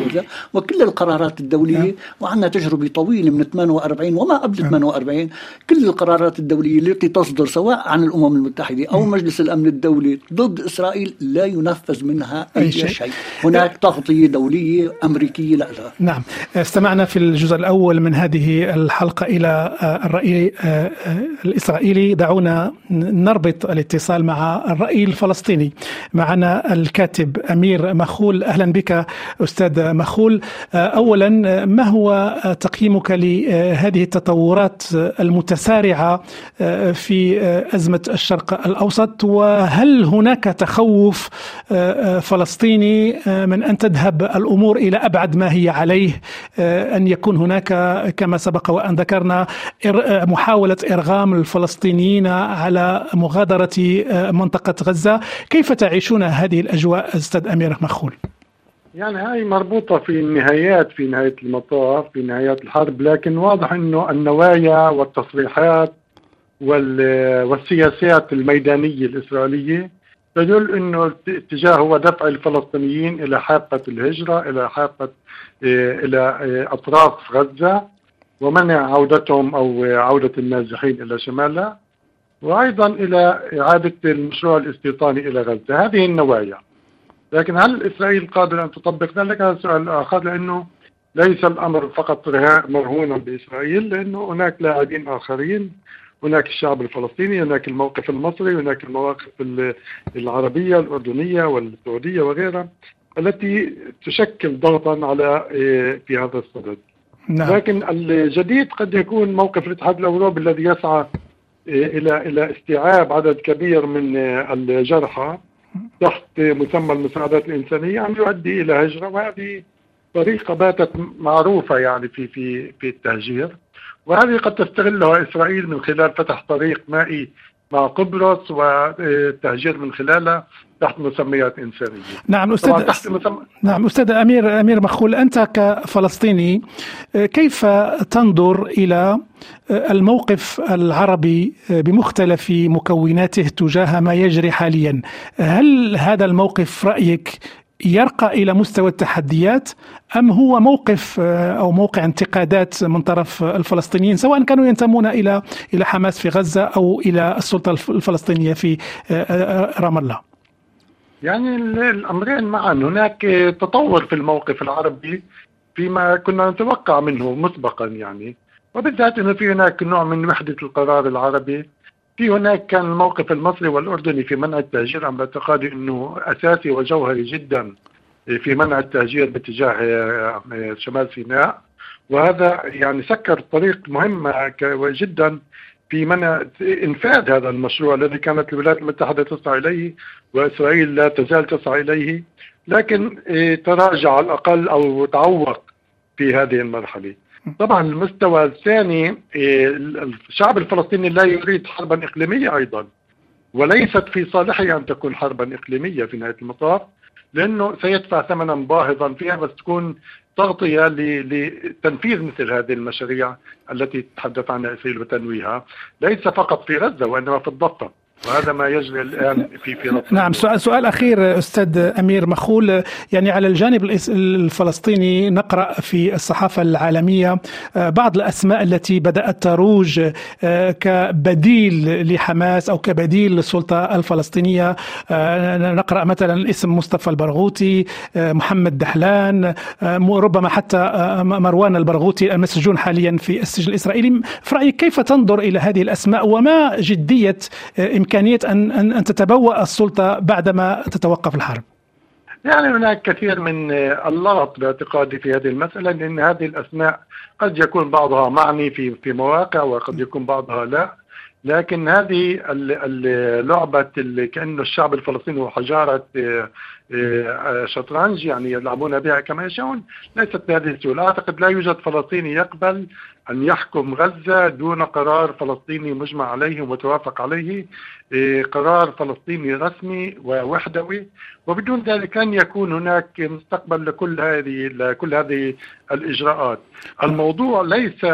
وكل القرارات الدولية نعم. وعندنا تجربة طويلة من 48 وما قبل 48 نعم. كل القرارات الدولية التي تصدر سواء عن الأمم المتحدة أو نعم. مجلس الأمن الدولي ضد إسرائيل لا ينفذ منها أي شيء, شيء. هناك تغطية دولية أمريكية لا نعم استمعنا في الجزء الأول من هذه الحلقة إلى الرأي آه، آه، الإسرائيلي دعونا نربط الاتصال مع الرأي الفلسطيني. معنا الكاتب أمير مخول. أهلا بك أستاذ مخول. آه، أولا ما هو تقييمك لهذه التطورات المتسارعة في أزمة الشرق الأوسط؟ وهل هناك تخوف فلسطيني من أن تذهب الأمور إلى أبعد ما هي عليه أن يكون هناك كما سبق وأن ذكرنا محاولة إرغام الفلسطينيين على مغادرة آه، منطقة غزة كيف تعيشون هذه الأجواء أستاذ أمير مخول؟ يعني هاي مربوطة في النهايات في نهاية المطاف في نهايات الحرب لكن واضح أنه النوايا والتصريحات والسياسات الميدانية الإسرائيلية تدل أنه الاتجاه هو دفع الفلسطينيين إلى حافة الهجرة إلى حافة آه، إلى آه، أطراف غزة ومنع عودتهم أو عودة النازحين إلى شمالها وأيضا إلى إعادة المشروع الاستيطاني إلى غزة. هذه النوايا. لكن هل إسرائيل قادرة أن تطبق ذلك؟ هذا سؤال آخر لأنه ليس الأمر فقط مرهونا بإسرائيل لأنه هناك لاعبين آخرين. هناك الشعب الفلسطيني هناك الموقف المصري هناك المواقف العربية الأردنية والسعودية وغيرها التي تشكل ضغطا على إيه، في هذا الصدد. نعم. لكن الجديد قد يكون موقف الاتحاد الأوروبي الذي يسعى إلى إلى استيعاب عدد كبير من الجرحى تحت مسمى المساعدات الإنسانية عم يؤدي إلى هجرة وهذه طريقة باتت معروفة يعني في في في التهجير. وهذه قد تستغلها إسرائيل من خلال فتح طريق مائي مع قبرص والتهجير من خلالها. تحت مسميات إنسانية. نعم أستاذ تحت مسم... نعم أستاذ امير أمير مخول أنت كفلسطيني كيف تنظر إلى الموقف العربي بمختلف مكوناته تجاه ما يجري حاليا هل هذا الموقف رأيك يرقى إلى مستوى التحديات أم هو موقف أو موقع انتقادات من طرف الفلسطينيين سواء كانوا ينتمون إلى إلى حماس في غزة أو إلى السلطة الفلسطينية في رام الله؟ يعني الأمرين معا. هناك تطور في الموقف العربي فيما كنا نتوقع منه مسبقا يعني. وبالذات إنه في هناك نوع من وحدة القرار العربي. في هناك كان الموقف المصري والأردني في منع التهجير عن باعتقادي إنه أساسي وجوهري جدا في منع التهجير باتجاه شمال سيناء. وهذا يعني سكر طريق مهمه جدا في منع انفاذ هذا المشروع الذي كانت الولايات المتحدة تسعى إليه وإسرائيل لا تزال تسعى إليه لكن تراجع على الأقل أو تعوق في هذه المرحلة. طبعا المستوى الثاني الشعب الفلسطيني لا يريد حربا إقليمية أيضا وليست في صالحه أن تكون حربا إقليمية في نهاية المطاف لأنه سيدفع ثمنا باهظا فيها بس تكون تغطية لتنفيذ مثل هذه المشاريع التي تحدث عنها إسرائيل وتنويها ليس فقط في غزة وإنما في الضفة. وهذا ما يجري الآن في في نعم سؤال سؤال أخير أستاذ أمير مخول. يعني على الجانب الفلسطيني نقرأ في الصحافة العالمية آه، بعض الأسماء التي بدأت تروج آه، كبديل لحماس أو كبديل للسلطة الفلسطينية. آه، نقرأ مثلا اسم مصطفى البرغوثي محمد دحلان ربما حتى مروان البرغوثي المسجون حاليا في السجن الإسرائيلي. في رأيك كيف تنظر إلى هذه الأسماء؟ وما جدية إمكانية أن, أن, أن تتبوأ السلطة بعدما تتوقف الحرب؟ يعني هناك كثير من اللغط باعتقادي في هذه المسألة لأن هذه الأسماء قد يكون بعضها معني في في مواقع وقد يكون بعضها لا. لكن هذه اللي كأنه الشعب الفلسطيني هو حجارة آه، شطرنج يعني يلعبون بها كما يشاءون. ليست بهذه السهولة. أعتقد لا يوجد فلسطيني يقبل أن يحكم غزة دون قرار فلسطيني مجمع عليه ومتوافق عليه. قرار فلسطيني رسمي ووحدوي. وبدون ذلك لن يكون هناك مستقبل لكل هذه لكل هذه الإجراءات. الموضوع ليس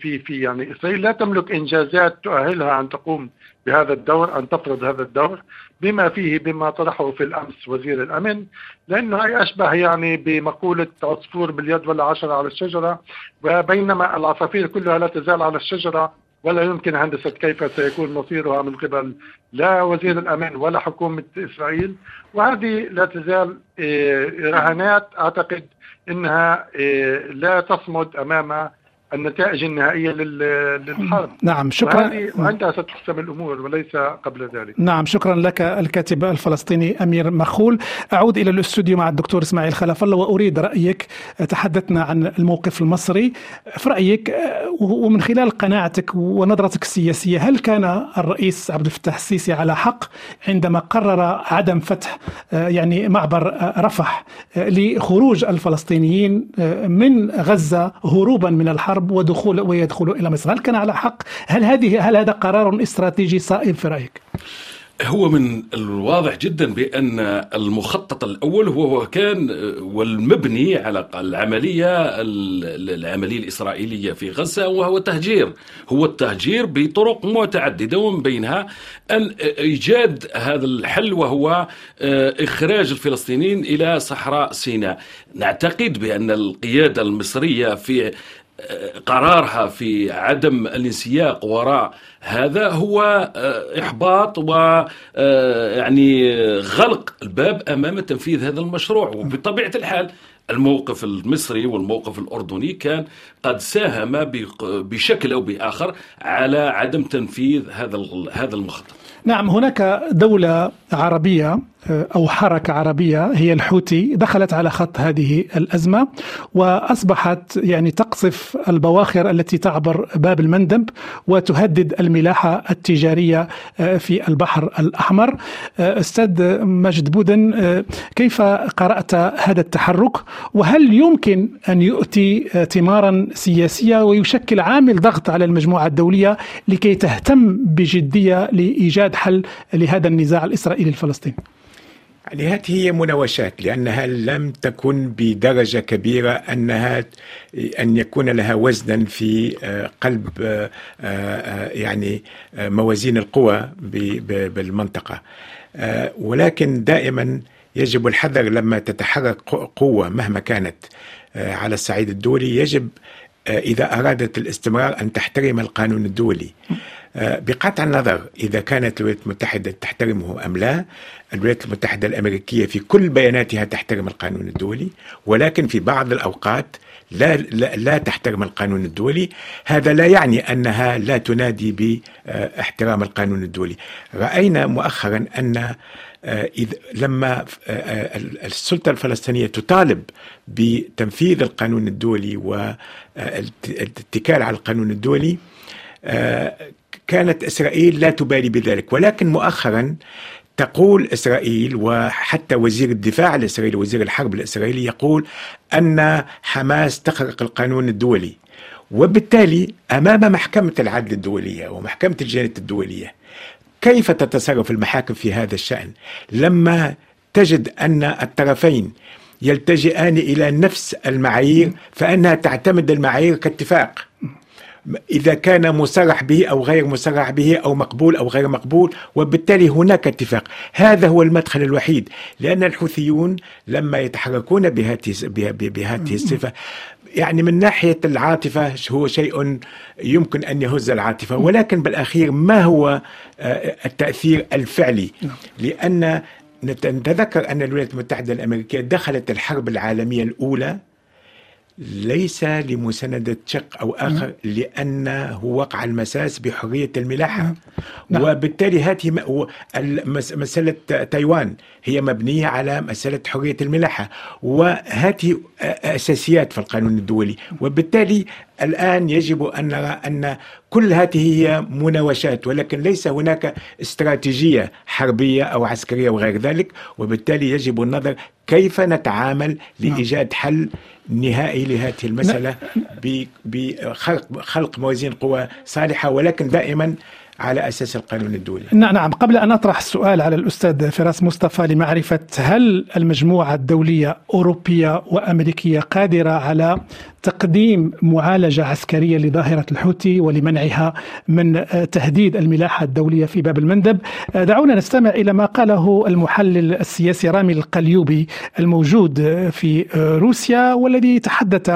في في يعني إسرائيل لا تملك إنجازات تؤهلها أن تقوم بهذا الدور أن تفرض هذا الدور. بما فيه بما طرحه في الأمس وزير الأمن لأنه هي أشبه يعني بمقولة عصفور باليد ولا عشرة على الشجرة وبينما العصافير كلها لا تزال على الشجرة ولا يمكن هندسة كيف سيكون مصيرها من قبل لا وزير الأمان ولا حكومة إسرائيل. وهذه لا تزال آه، رهانات. أعتقد أنها آه، لا تصمد أمام النتائج النهائية للحرب. نعم شكرا. وعندها ستحسم الأمور وليس قبل ذلك. نعم شكرا لك الكاتب الفلسطيني أمير مخول. أعود إلى الاستوديو مع الدكتور إسماعيل خلف الله وأريد رأيك. تحدثنا عن الموقف المصري. في رأيك ومن خلال قناعتك ونظرتك السياسية هل كان الرئيس عبد الفتاح السيسي على حق عندما قرر عدم فتح يعني معبر رفح لخروج الفلسطينيين من غزة هروبا من الحرب؟ الحرب ودخول ويدخلوا إلى مصر، هل كان على حق؟ هل هذه هل هذا قرار استراتيجي صائب في رأيك؟ هو من الواضح جدا بأن المخطط الأول هو كان والمبني على العملية العملية الإسرائيلية في غزة وهو تهجير هو التهجير بطرق متعددة ومن بينها أن إيجاد هذا الحل وهو إخراج الفلسطينيين إلى صحراء سيناء نعتقد بأن القيادة المصرية في قرارها في عدم الانسياق وراء هذا هو آه، إحباط و آه، يعني غلق الباب أمام تنفيذ هذا المشروع. وبطبيعة الحال الموقف المصري والموقف الأردني كان قد ساهم بشكل أو بآخر على عدم تنفيذ هذا هذا المخطط. نعم هناك دولة عربية أو حركة عربية هي الحوتي دخلت على خط هذه الأزمة وأصبحت يعني تقصف البواخر التي تعبر باب المندب وتهدد الملاحة التجارية في البحر الأحمر. أستاذ مجد بودن كيف قرأت هذا التحرك؟ وهل يمكن أن يؤتي ثمارا سياسية ويشكل عامل ضغط على المجموعة الدولية لكي تهتم بجدية لإيجاد حل لهذا النزاع الإسرائيلي الفلسطيني؟ يعني هذه هي مناوشات لأنها لم تكن بدرجة كبيرة أنها أن يكون لها وزنا في آه، قلب آه، آه، يعني موازين القوى بالمنطقة. ولكن دائما يجب الحذر لما تتحرك قوة مهما كانت على الصعيد الدولي. يجب إذا أرادت الاستمرار أن تحترم القانون الدولي. بقطع النظر إذا كانت الولايات المتحدة تحترمه أم لا الولايات المتحدة الأمريكية في كل بياناتها تحترم القانون الدولي ولكن في بعض الأوقات لا, لا, لا تحترم القانون الدولي. هذا لا يعني أنها لا تنادي باحترام القانون الدولي. رأينا مؤخرا أن آه، إذ لما آه، السلطة الفلسطينية تطالب بتنفيذ القانون الدولي والاتكال على القانون الدولي كانت إسرائيل لا تبالي بذلك. ولكن مؤخرا تقول إسرائيل وحتى وزير الدفاع الإسرائيلي وزير الحرب الإسرائيلي يقول أن حماس تخرق القانون الدولي. وبالتالي أمام محكمة العدل الدولية ومحكمة الجنايه الدولية كيف تتصرف المحاكم في هذا الشأن؟ لما تجد أن الطرفين يلتجئان إلى نفس المعايير فأنها تعتمد المعايير كاتفاق. إذا كان مصرح به أو غير مصرح به أو مقبول أو غير مقبول وبالتالي هناك اتفاق. هذا هو المدخل الوحيد لأن الحوثيون لما يتحركون بهذه بهذه الصفة يعني من ناحية العاطفة هو شيء يمكن أن يهز العاطفة. ولكن بالأخير ما هو آه، التأثير الفعلي؟ لأن نتذكر أن الولايات المتحدة الأمريكية دخلت الحرب العالمية الأولى ليس لمساندة شق أو آخر لأنه وقع المساس بحرية الملاحة. نعم. وبالتالي هذه مسألة تايوان هي مبنية على مسألة حرية الملاحة. وهذه أساسيات في القانون الدولي. وبالتالي الآن يجب أن نرى أن كل هذه هي مناوشات ولكن ليس هناك استراتيجية حربية أو عسكرية وغير ذلك. وبالتالي يجب النظر كيف نتعامل لإيجاد حل نهائي لهذه المسألة بخلق موازين قوى صالحة ولكن دائما على أساس القانون الدولي. نعم قبل أن أطرح السؤال على الأستاذ فراس مصطفى لمعرفة هل المجموعة الدولية أوروبية وأمريكية قادرة على تقديم معالجة عسكرية لظاهرة الحوثي ولمنعها من تهديد الملاحة الدولية في باب المندب. دعونا نستمع إلى ما قاله المحلل السياسي رامي القليوبي الموجود في روسيا والذي تحدث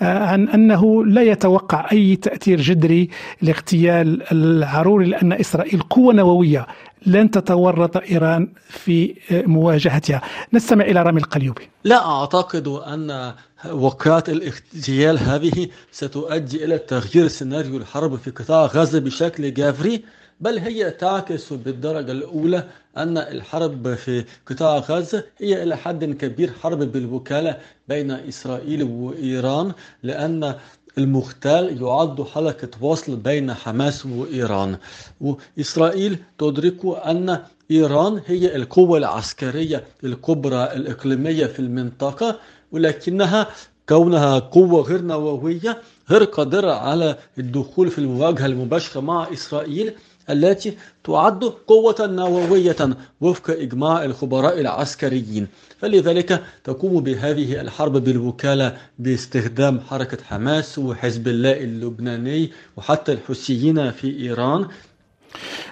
عن أنه لا يتوقع أي تأثير جذري لاغتيال العروري لأن إسرائيل قوة نووية لن تتورط إيران في مواجهتها. نستمع إلى رامي القليوبي. لا أعتقد أن وقعات الاغتيال هذه ستؤدي إلى تغيير سيناريو الحرب في قطاع غزة بشكل جذري بل هي تعكس بالدرجة الأولى أن الحرب في قطاع غزة هي إلى حد كبير حرب بالوكالة بين إسرائيل وإيران لأن المغتال يعد حلقة وصل بين حماس وإيران. وإسرائيل تدرك أن إيران هي القوة العسكرية الكبرى الإقليمية في المنطقة ولكنها كونها قوة غير نووية غير قادرة على الدخول في المواجهة المباشرة مع إسرائيل التي تعد قوة نووية وفق إجماع الخبراء العسكريين. فلذلك تقوم بهذه الحرب بالوكالة باستخدام حركة حماس وحزب الله اللبناني وحتى الحوثيين في إيران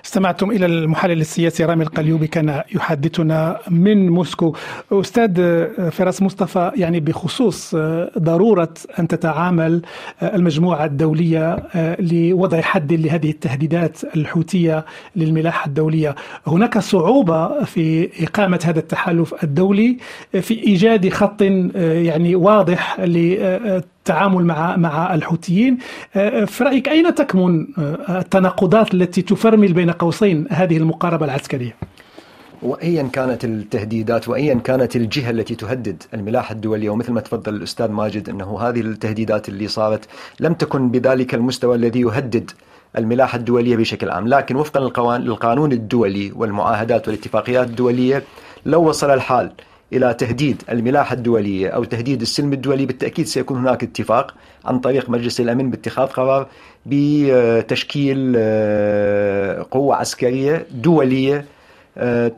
استمعتم إلى المحلل السياسي رامي القليوبي كان يحدثنا من موسكو. أستاذ فراس مصطفى يعني بخصوص ضرورة أن تتعامل المجموعة الدولية لوضع حد لهذه التهديدات الحوثية للملاحة الدولية هناك صعوبة في إقامة هذا التحالف الدولي في إيجاد خط يعني واضح التعامل مع مع الحوثيين آه، في رايك أين تكمن آه، التناقضات التي تفرمل بين قوسين هذه المقاربة العسكرية؟ وايا كانت التهديدات وايا كانت الجهة التي تهدد الملاحة الدولية ومثل ما تفضل الأستاذ ماجد إنه هذه التهديدات اللي صارت لم تكن بذلك المستوى الذي يهدد الملاحة الدولية بشكل عام، لكن وفقا للقانون الدولي والمعاهدات والاتفاقيات الدولية لو وصل الحال إلى تهديد الملاحة الدولية أو تهديد السلم الدولي. بالتأكيد سيكون هناك اتفاق عن طريق مجلس الأمن باتخاذ قرار بتشكيل آه، قوة عسكرية دولية آه،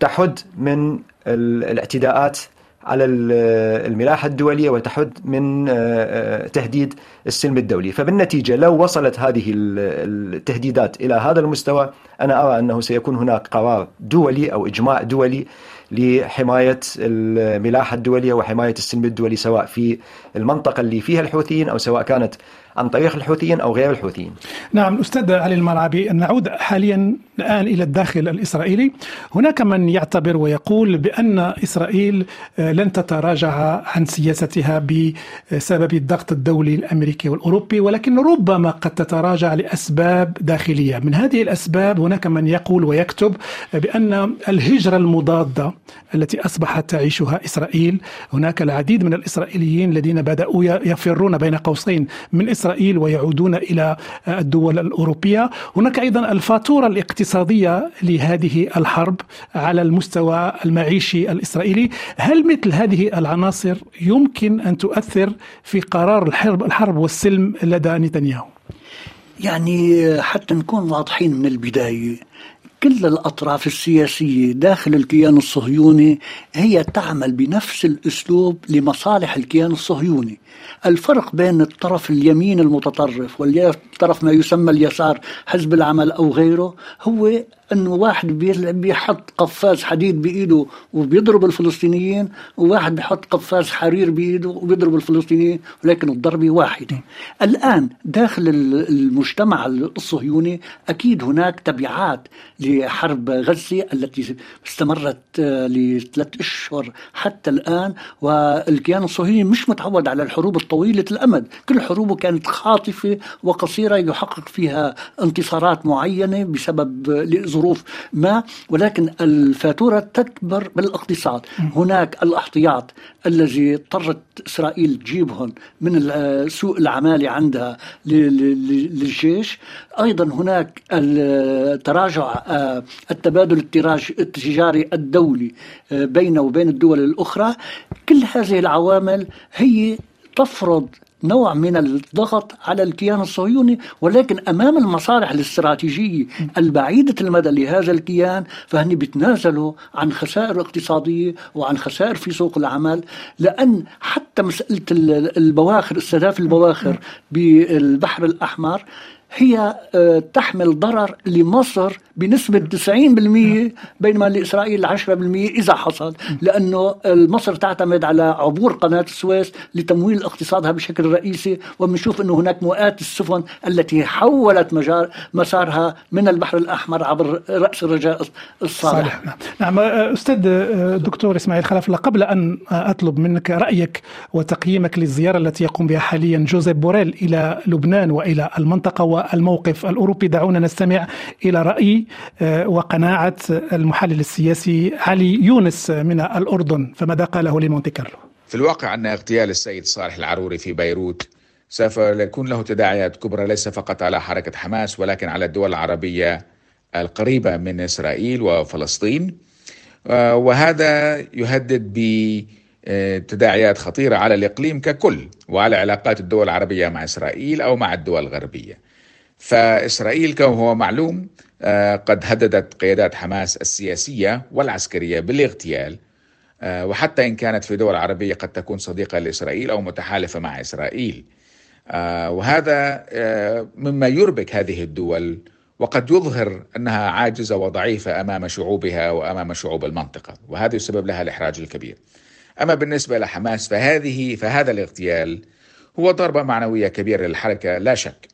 تحد من الاعتداءات على الملاحة الدولية وتحد من آه، تهديد السلم الدولي. فبالنتيجة لو وصلت هذه التهديدات إلى هذا المستوى أنا أرى أنه سيكون هناك قرار دولي أو إجماع دولي لحماية الملاحة الدولية وحماية السلم الدولي سواء في المنطقة اللي فيها الحوثيين أو سواء كانت عن طريق الحوثيين أو غير الحوثيين. نعم أستاذ علي المرعبي نعود حاليا الآن إلى الداخل الإسرائيلي. هناك من يعتبر ويقول بأن إسرائيل آه، لن تتراجع عن سياستها بسبب الضغط الدولي الأمريكي والأوروبي ولكن ربما قد تتراجع لأسباب داخلية. من هذه الأسباب هناك من يقول ويكتب بأن الهجرة المضادة التي أصبحت تعيشها إسرائيل هناك العديد من الإسرائيليين الذين بدأوا يفرون بين قوسين من إسرائيل ويعودون إلى الدول الأوروبية. هناك أيضا الفاتورة الاقتصادية لهذه الحرب على المستوى المعيشي الإسرائيلي. هل مثل هذه العناصر يمكن أن تؤثر في قرار الحرب, الحرب والسلم لدى نتنياهو؟ يعني حتى نكون واضحين من البداية كل الأطراف السياسية داخل الكيان الصهيوني هي تعمل بنفس الأسلوب لمصالح الكيان الصهيوني. الفرق بين الطرف اليمين المتطرف والطرف ما يسمى اليسار حزب العمل أو غيره هو انه واحد بيحط قفاز حديد بإيده وبيضرب الفلسطينيين وواحد بيحط قفاز حرير بإيده وبيضرب الفلسطينيين ولكن الضربه واحدة. الآن داخل المجتمع الصهيوني أكيد هناك تبعات لحرب غزة التي استمرت آه، لثلاث أشهر حتى الآن والكيان الصهيوني مش متعود على الحروب الطويلة الأمد، كل حروبه كانت خاطفة وقصيرة يحقق فيها انتصارات معينة بسبب ظروف ما. ولكن الفاتورة تكبر بالاقتصاد. هناك الاحتياط الذي اضطرت إسرائيل تجيبهم من سوق العمالة عندها للجيش. أيضا هناك التراجع آه، التبادل التجاري الدولي آه، بينه وبين الدول الأخرى. كل هذه العوامل هي تفرض نوع من الضغط على الكيان الصهيوني ولكن أمام المصالح الاستراتيجية البعيدة المدى لهذا الكيان فهن بيتنازلوا عن خسائر اقتصادية وعن خسائر في سوق العمل لأن حتى مسألة البواخر استهداف البواخر بالبحر الأحمر هي آه، تحمل ضرر لمصر بنسبة 90% بينما لإسرائيل 10% إذا حصل لأنه مصر تعتمد على عبور قناة السويس لتمويل اقتصادها بشكل رئيسي وبنشوف أنه هناك مئات السفن التي حولت مجار مسارها من البحر الأحمر عبر رأس الرجاء الصالح صالح. نعم. نعم أستاذ دكتور إسماعيل خلف قبل أن أطلب منك رأيك وتقييمك للزيارة التي يقوم بها حاليا جوزيف بوريل إلى لبنان وإلى المنطقة والموقف الأوروبي دعونا نستمع إلى رأي وقناعة المحلل السياسي علي يونس من الأردن. فماذا قاله لمونتي كارلو. في الواقع أن اغتيال السيد صالح العروري في بيروت سوف يكون له تداعيات كبرى ليس فقط على حركة حماس ولكن على الدول العربية القريبة من إسرائيل وفلسطين. آه، وهذا يهدد بتداعيات خطيرة على الإقليم ككل وعلى علاقات الدول العربية مع إسرائيل أو مع الدول الغربية. فإسرائيل كما هو معلوم آه، قد هددت قيادات حماس السياسية والعسكرية بالاغتيال آه، وحتى إن كانت في دول عربية قد تكون صديقة لإسرائيل أو متحالفة مع إسرائيل. آه، وهذا مما يربك هذه الدول وقد يظهر أنها عاجزة وضعيفة أمام شعوبها وأمام شعوب المنطقة وهذا يسبب لها الإحراج الكبير. أما بالنسبة لحماس فهذه فهذا الاغتيال هو ضربة معنوية كبيرة للحركة لا شك.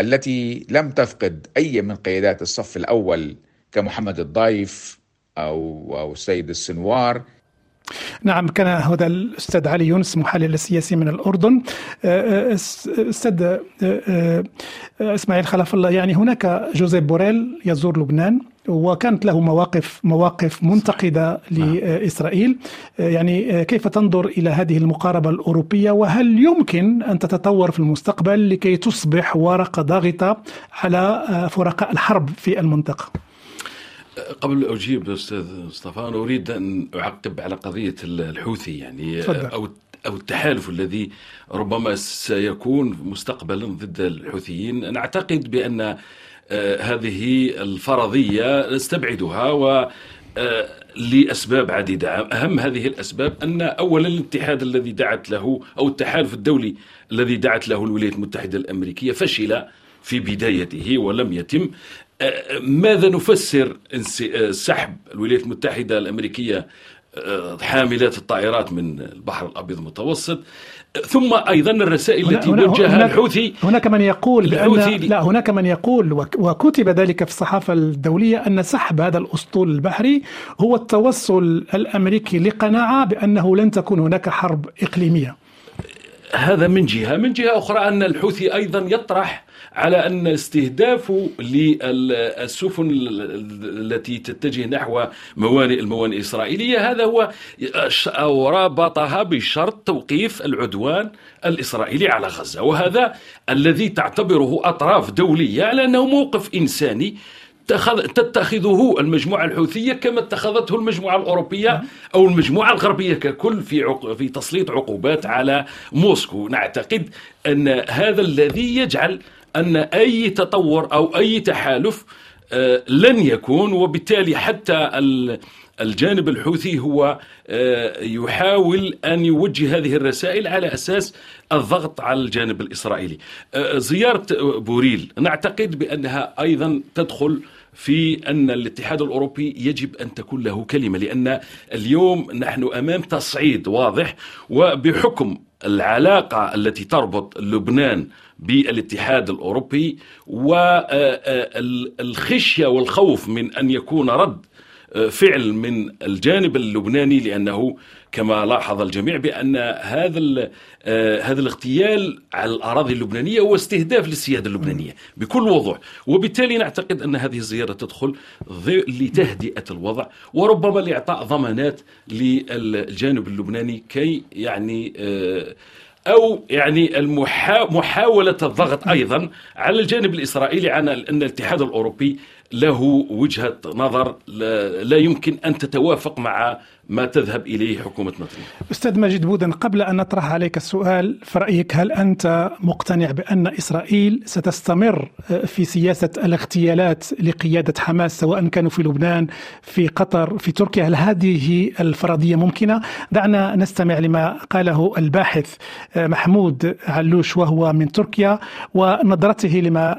التي لم تفقد أي من قيادات الصف الأول كمحمد الضايف أو أو السيد السنوار. نعم كان هذا الأستاذ علي يونس محلل سياسي من الأردن. أستاذ إسماعيل خلف الله يعني هناك جوزيف بوريل يزور لبنان. وكانت له مواقف مواقف منتقدة لإسرائيل يعني كيف تنظر إلى هذه المقاربة الأوروبية؟ وهل يمكن أن تتطور في المستقبل لكي تصبح ورقة ضاغطة على فرقاء الحرب في المنطقة؟ قبل أجيب أستاذ مصطفى أنا أريد أن أعقب على قضية الحوثي يعني. أو أو التحالف الذي ربما سيكون مستقبلا ضد الحوثيين. نعتقد بأن آه، هذه الفرضية نستبعدها و آه، لأسباب عديدة. أهم هذه الأسباب أن أولا الاتحاد الذي دعت له أو التحالف الدولي الذي دعت له الولايات المتحدة الأمريكية فشل في بدايته ولم يتم. آه، ماذا نفسر آه، سحب الولايات المتحدة الأمريكية آه، حاملات الطائرات من البحر الأبيض المتوسط. آه، ثم أيضا الرسائل التي وجهها الحوثي. هناك من يقول بأن لا هناك من يقول وك- وكتب ذلك في الصحافة الدولية أن سحب هذا الأسطول البحري هو التوصل الأمريكي لقناعة بأنه لن تكون هناك حرب إقليمية. هذا من جهة. من جهة أخرى أن الحوثي أيضا يطرح على أن استهدافه للسفن التي تتجه نحو موانئ الموانئ الإسرائيلية. هذا هو أو رابطها بشرط توقيف العدوان الإسرائيلي على غزة. وهذا الذي تعتبره أطراف دولية على أنه موقف إنساني تتخذه المجموعة الحوثية كما اتخذته المجموعة الأوروبية أو المجموعة الغربية ككل في عق... في تسليط عقوبات على موسكو. نعتقد أن هذا الذي يجعل أن أي تطور أو أي تحالف آه، لن يكون وبالتالي حتى ال- الجانب الحوثي هو آه، يحاول أن يوجه هذه الرسائل على أساس الضغط على الجانب الإسرائيلي. آه، زيارة بوريل. نعتقد بأنها أيضا تدخل في أن الاتحاد الأوروبي يجب أن تكون له كلمة لأن اليوم نحن أمام تصعيد واضح وبحكم العلاقة التي تربط لبنان بالاتحاد الأوروبي والخشية والخوف من أن يكون رد فعل من الجانب اللبناني لأنه كما لاحظ الجميع بأن هذا آه، هذا الاغتيال على الأراضي اللبنانية هو استهداف للسيادة اللبنانية بكل وضوح. وبالتالي نعتقد أن هذه الزياره تدخل لتهدئة الوضع وربما لإعطاء ضمانات للجانب اللبناني كي يعني آه، أو يعني المحا... محاولة الضغط أيضا على الجانب الإسرائيلي عن أن الاتحاد الأوروبي له وجهة نظر لا يمكن أن تتوافق مع ما تذهب إليه حكومة نتنياهو. أستاذ ماجد بودن قبل أن نطرح عليك السؤال في رأيك هل أنت مقتنع بأن إسرائيل ستستمر في سياسة الاغتيالات لقيادة حماس سواء كانوا في لبنان في قطر في تركيا؟ هل هذه الفرضية ممكنة؟ دعنا نستمع لما قاله الباحث محمود علوش وهو من تركيا ونظرته لما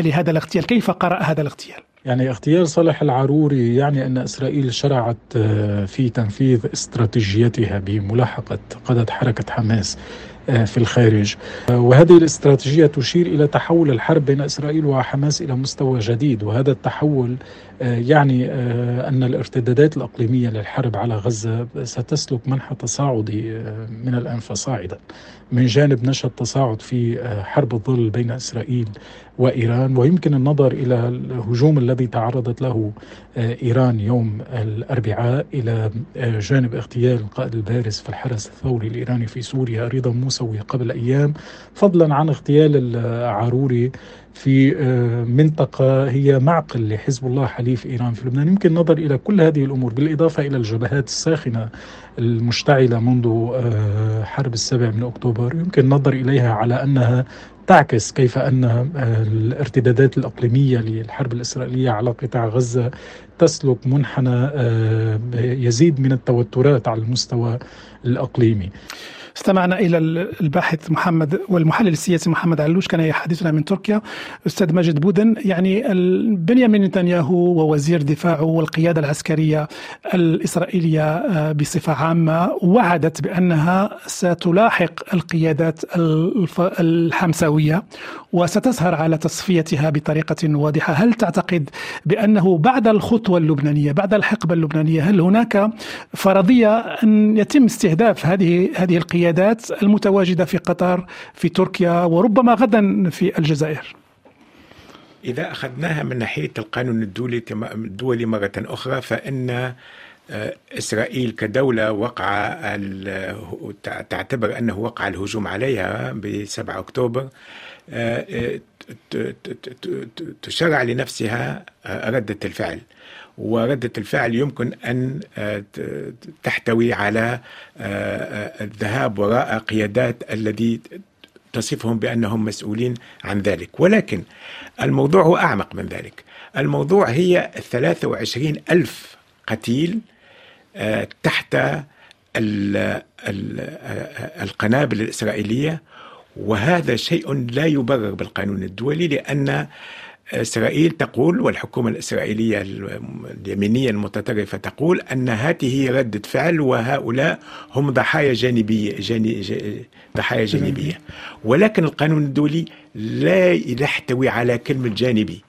لهذا الاغتيال. كيف قرأ هذا الاغتيال؟ يعني اغتيال صالح العروري يعني أن إسرائيل شرعت آه، في تنفيذ استراتيجيتها بملاحقة قاده حركة حماس آه، في الخارج. آه، وهذه الاستراتيجية تشير إلى تحول الحرب بين إسرائيل وحماس إلى مستوى جديد. وهذا التحول يعني آه، أن الارتدادات الأقليمية للحرب على غزة ستسلك منحى تصاعدي آه، من الان فصاعدا من جانب نشأ التصاعد في آه، حرب الظل بين إسرائيل وإيران ويمكن النظر إلى الهجوم الذي تعرضت له آه، إيران يوم الأربعاء إلى آه، جانب اغتيال القائد البارز في الحرس الثوري الإيراني في سوريا رضا موسوي قبل أيام فضلا عن اغتيال العروري في آه، منطقة هي معقل لحزب الله حليف إيران في لبنان. يمكن النظر إلى كل هذه الأمور بالإضافة إلى الجبهات الساخنة المشتعلة منذ آه، حرب السابع من أكتوبر. يمكن النظر إليها على أنها تعكس كيف أن آه، الارتدادات الأقليمية للحرب الإسرائيلية على قطاع غزة تسلك منحنى يزيد من التوترات على المستوى الأقليمي. استمعنا إلى الباحث محمد والمحلل السياسي محمد علوش كان يحدثنا من تركيا. أستاذ ماجد بودن يعني بنيامين نتنياهو ووزير دفاعه والقيادة العسكرية الإسرائيلية آه، بصفة عامة وعدت بأنها ستلاحق القيادات الحمساوية. وستسهر على تصفيتها بطريقة واضحة. هل تعتقد بأنه بعد الخطوة اللبنانية بعد الحقبة اللبنانية هل هناك فرضية أن يتم استهداف هذه هذه القيادات المتواجدة في قطر في تركيا وربما غدا في الجزائر؟ إذا أخذناها من ناحية القانون الدولي الدولي مرة أخرى فإن آه، إسرائيل كدولة وقع تعتبر أنه وقع الهجوم عليها ب 7 أكتوبر. تشرع لنفسها ردة الفعل. وردة الفعل يمكن أن تحتوي على الذهاب وراء قيادات الذي تصفهم بأنهم مسؤولين عن ذلك. ولكن الموضوع هو أعمق من ذلك. الموضوع هي 23 ألف قتيل آه، تحت القنابل الإسرائيلية وهذا شيء لا يبرر بالقانون الدولي لأن إسرائيل تقول والحكومة الإسرائيلية اليمينية المتطرفة تقول أن هذه ردة فعل وهؤلاء هم ضحايا جانبية جاني ضحايا جانبية. ولكن القانون الدولي لا يحتوي على كلمة جانبي.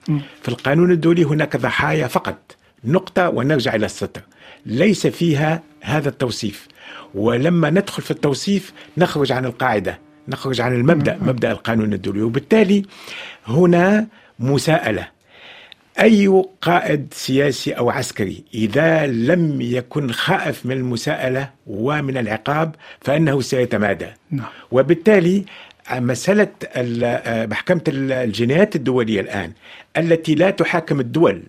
في القانون الدولي هناك ضحايا فقط. نقطة ونرجع إلى السطر. ليس فيها هذا التوصيف. ولما ندخل في التوصيف نخرج عن القاعدة. نخرج عن المبدأ مبدأ القانون الدولي. وبالتالي هنا مساءلة. أي قائد سياسي أو عسكري إذا لم يكن خائف من المساءلة ومن العقاب فإنه سيتمادى. نعم. وبالتالي مسألة محكمة الجنايات الدولية الآن التي لا تحاكم الدول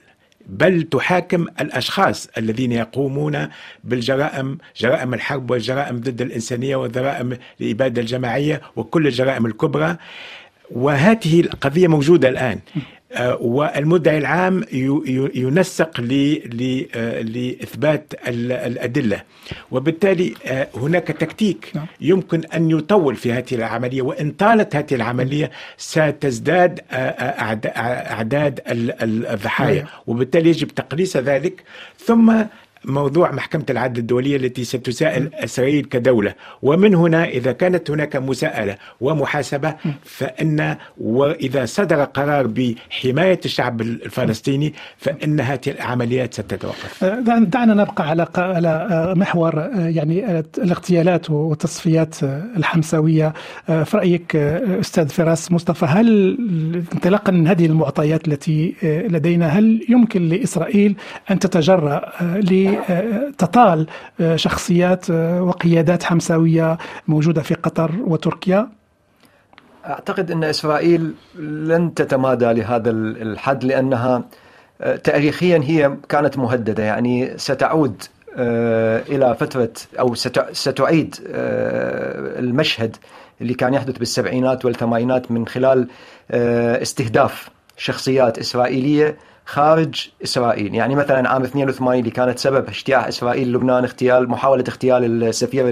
بل تحاكم الأشخاص الذين يقومون بالجرائم جرائم الحرب والجرائم ضد الإنسانية والجرائم الاباده الجماعية وكل الجرائم الكبرى. وهذه القضية موجودة الآن. والمدعي العام ينسق آه، لإثبات الأدلة وبالتالي آه، هناك تكتيك نعم. يمكن أن يطول في هذه العملية وإن طالت هذه العملية ستزداد أعداد الضحايا نعم. وبالتالي يجب تقليص ذلك ثم موضوع محكمة العدل الدولية التي ستسائل إسرائيل كدولة. ومن هنا إذا كانت هناك مساءلة ومحاسبة فإن وإذا صدر قرار بحماية الشعب الفلسطيني فإن هذه العمليات ستتوقف. أه، دعنا نبقى على على أه، محور أه، يعني الاغتيالات والتصفيات الحمساوية. في رأيك أستاذ فراس مصطفى هل انطلاقا من هذه المعطيات التي لدينا هل يمكن لإسرائيل أن تتجرأ تطال شخصيات وقيادات حمساوية موجودة في قطر وتركيا. أعتقد أن إسرائيل لن تتمادى لهذا الحد لأنها تاريخيا هي كانت مهددة. يعني ستعود إلى فترة أو ستعيد المشهد اللي كان يحدث بالسبعينات والثمانينات من خلال استهداف شخصيات إسرائيلية خارج إسرائيل، يعني مثلا عام 82 اللي كانت سبب اجتياح إسرائيل لبنان اغتيال محاولة اغتيال السفير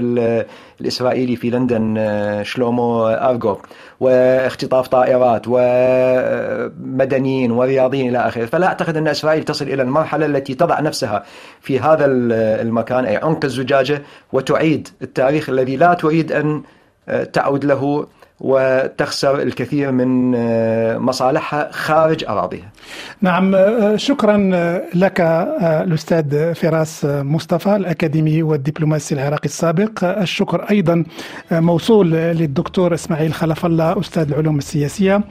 الإسرائيلي في لندن آه، شلومو ارجو واختطاف طائرات ومدنيين ورياضيين إلى آخره، فلا أعتقد أن إسرائيل تصل إلى المرحلة التي تضع نفسها في هذا المكان أي عنق الزجاجة وتعيد التاريخ الذي لا تريد أن آه، تعود له وتخسر الكثير من آه، مصالحها خارج أراضيها. نعم آه، شكرا آه، لك الأستاذ فراس مصطفى الأكاديمي والدبلوماسي العراقي السابق. الشكر أيضا موصول للدكتور إسماعيل خلف الله أستاذ العلوم السياسية.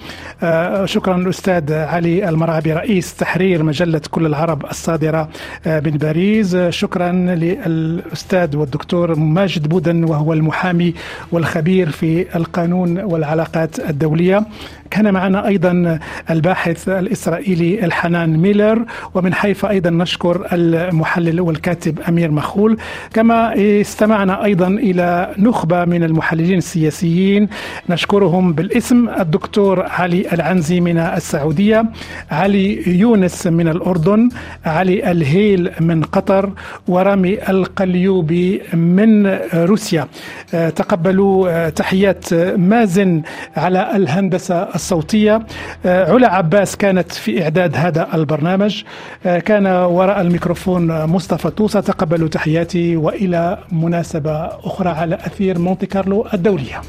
شكرا الأستاذ علي المرعبي رئيس تحرير مجلة كل العرب الصادرة من باريس. شكرا للأستاذ والدكتور ماجد بودن وهو المحامي والخبير في القانون والعلاقات الدولية. كان معنا أيضا الباحث الإسرائيلي الحنان ميلر ومن حيفا أيضا نشكر المحلل والكاتب أمير مخول. كما استمعنا أيضا إلى نخبة من المحللين السياسيين نشكرهم بالاسم الدكتور علي العنزي من السعودية علي يونس من الأردن علي الهيل من قطر ورامي القليوبي من روسيا. تقبلوا تحيات مازن على الهندسة الصوتية. آه، علا عباس كانت في إعداد هذا البرنامج. آه، كان وراء الميكروفون مصطفى توسة تقبلوا تحياتي وإلى مناسبة أخرى على أثير مونتي كارلو الدولية.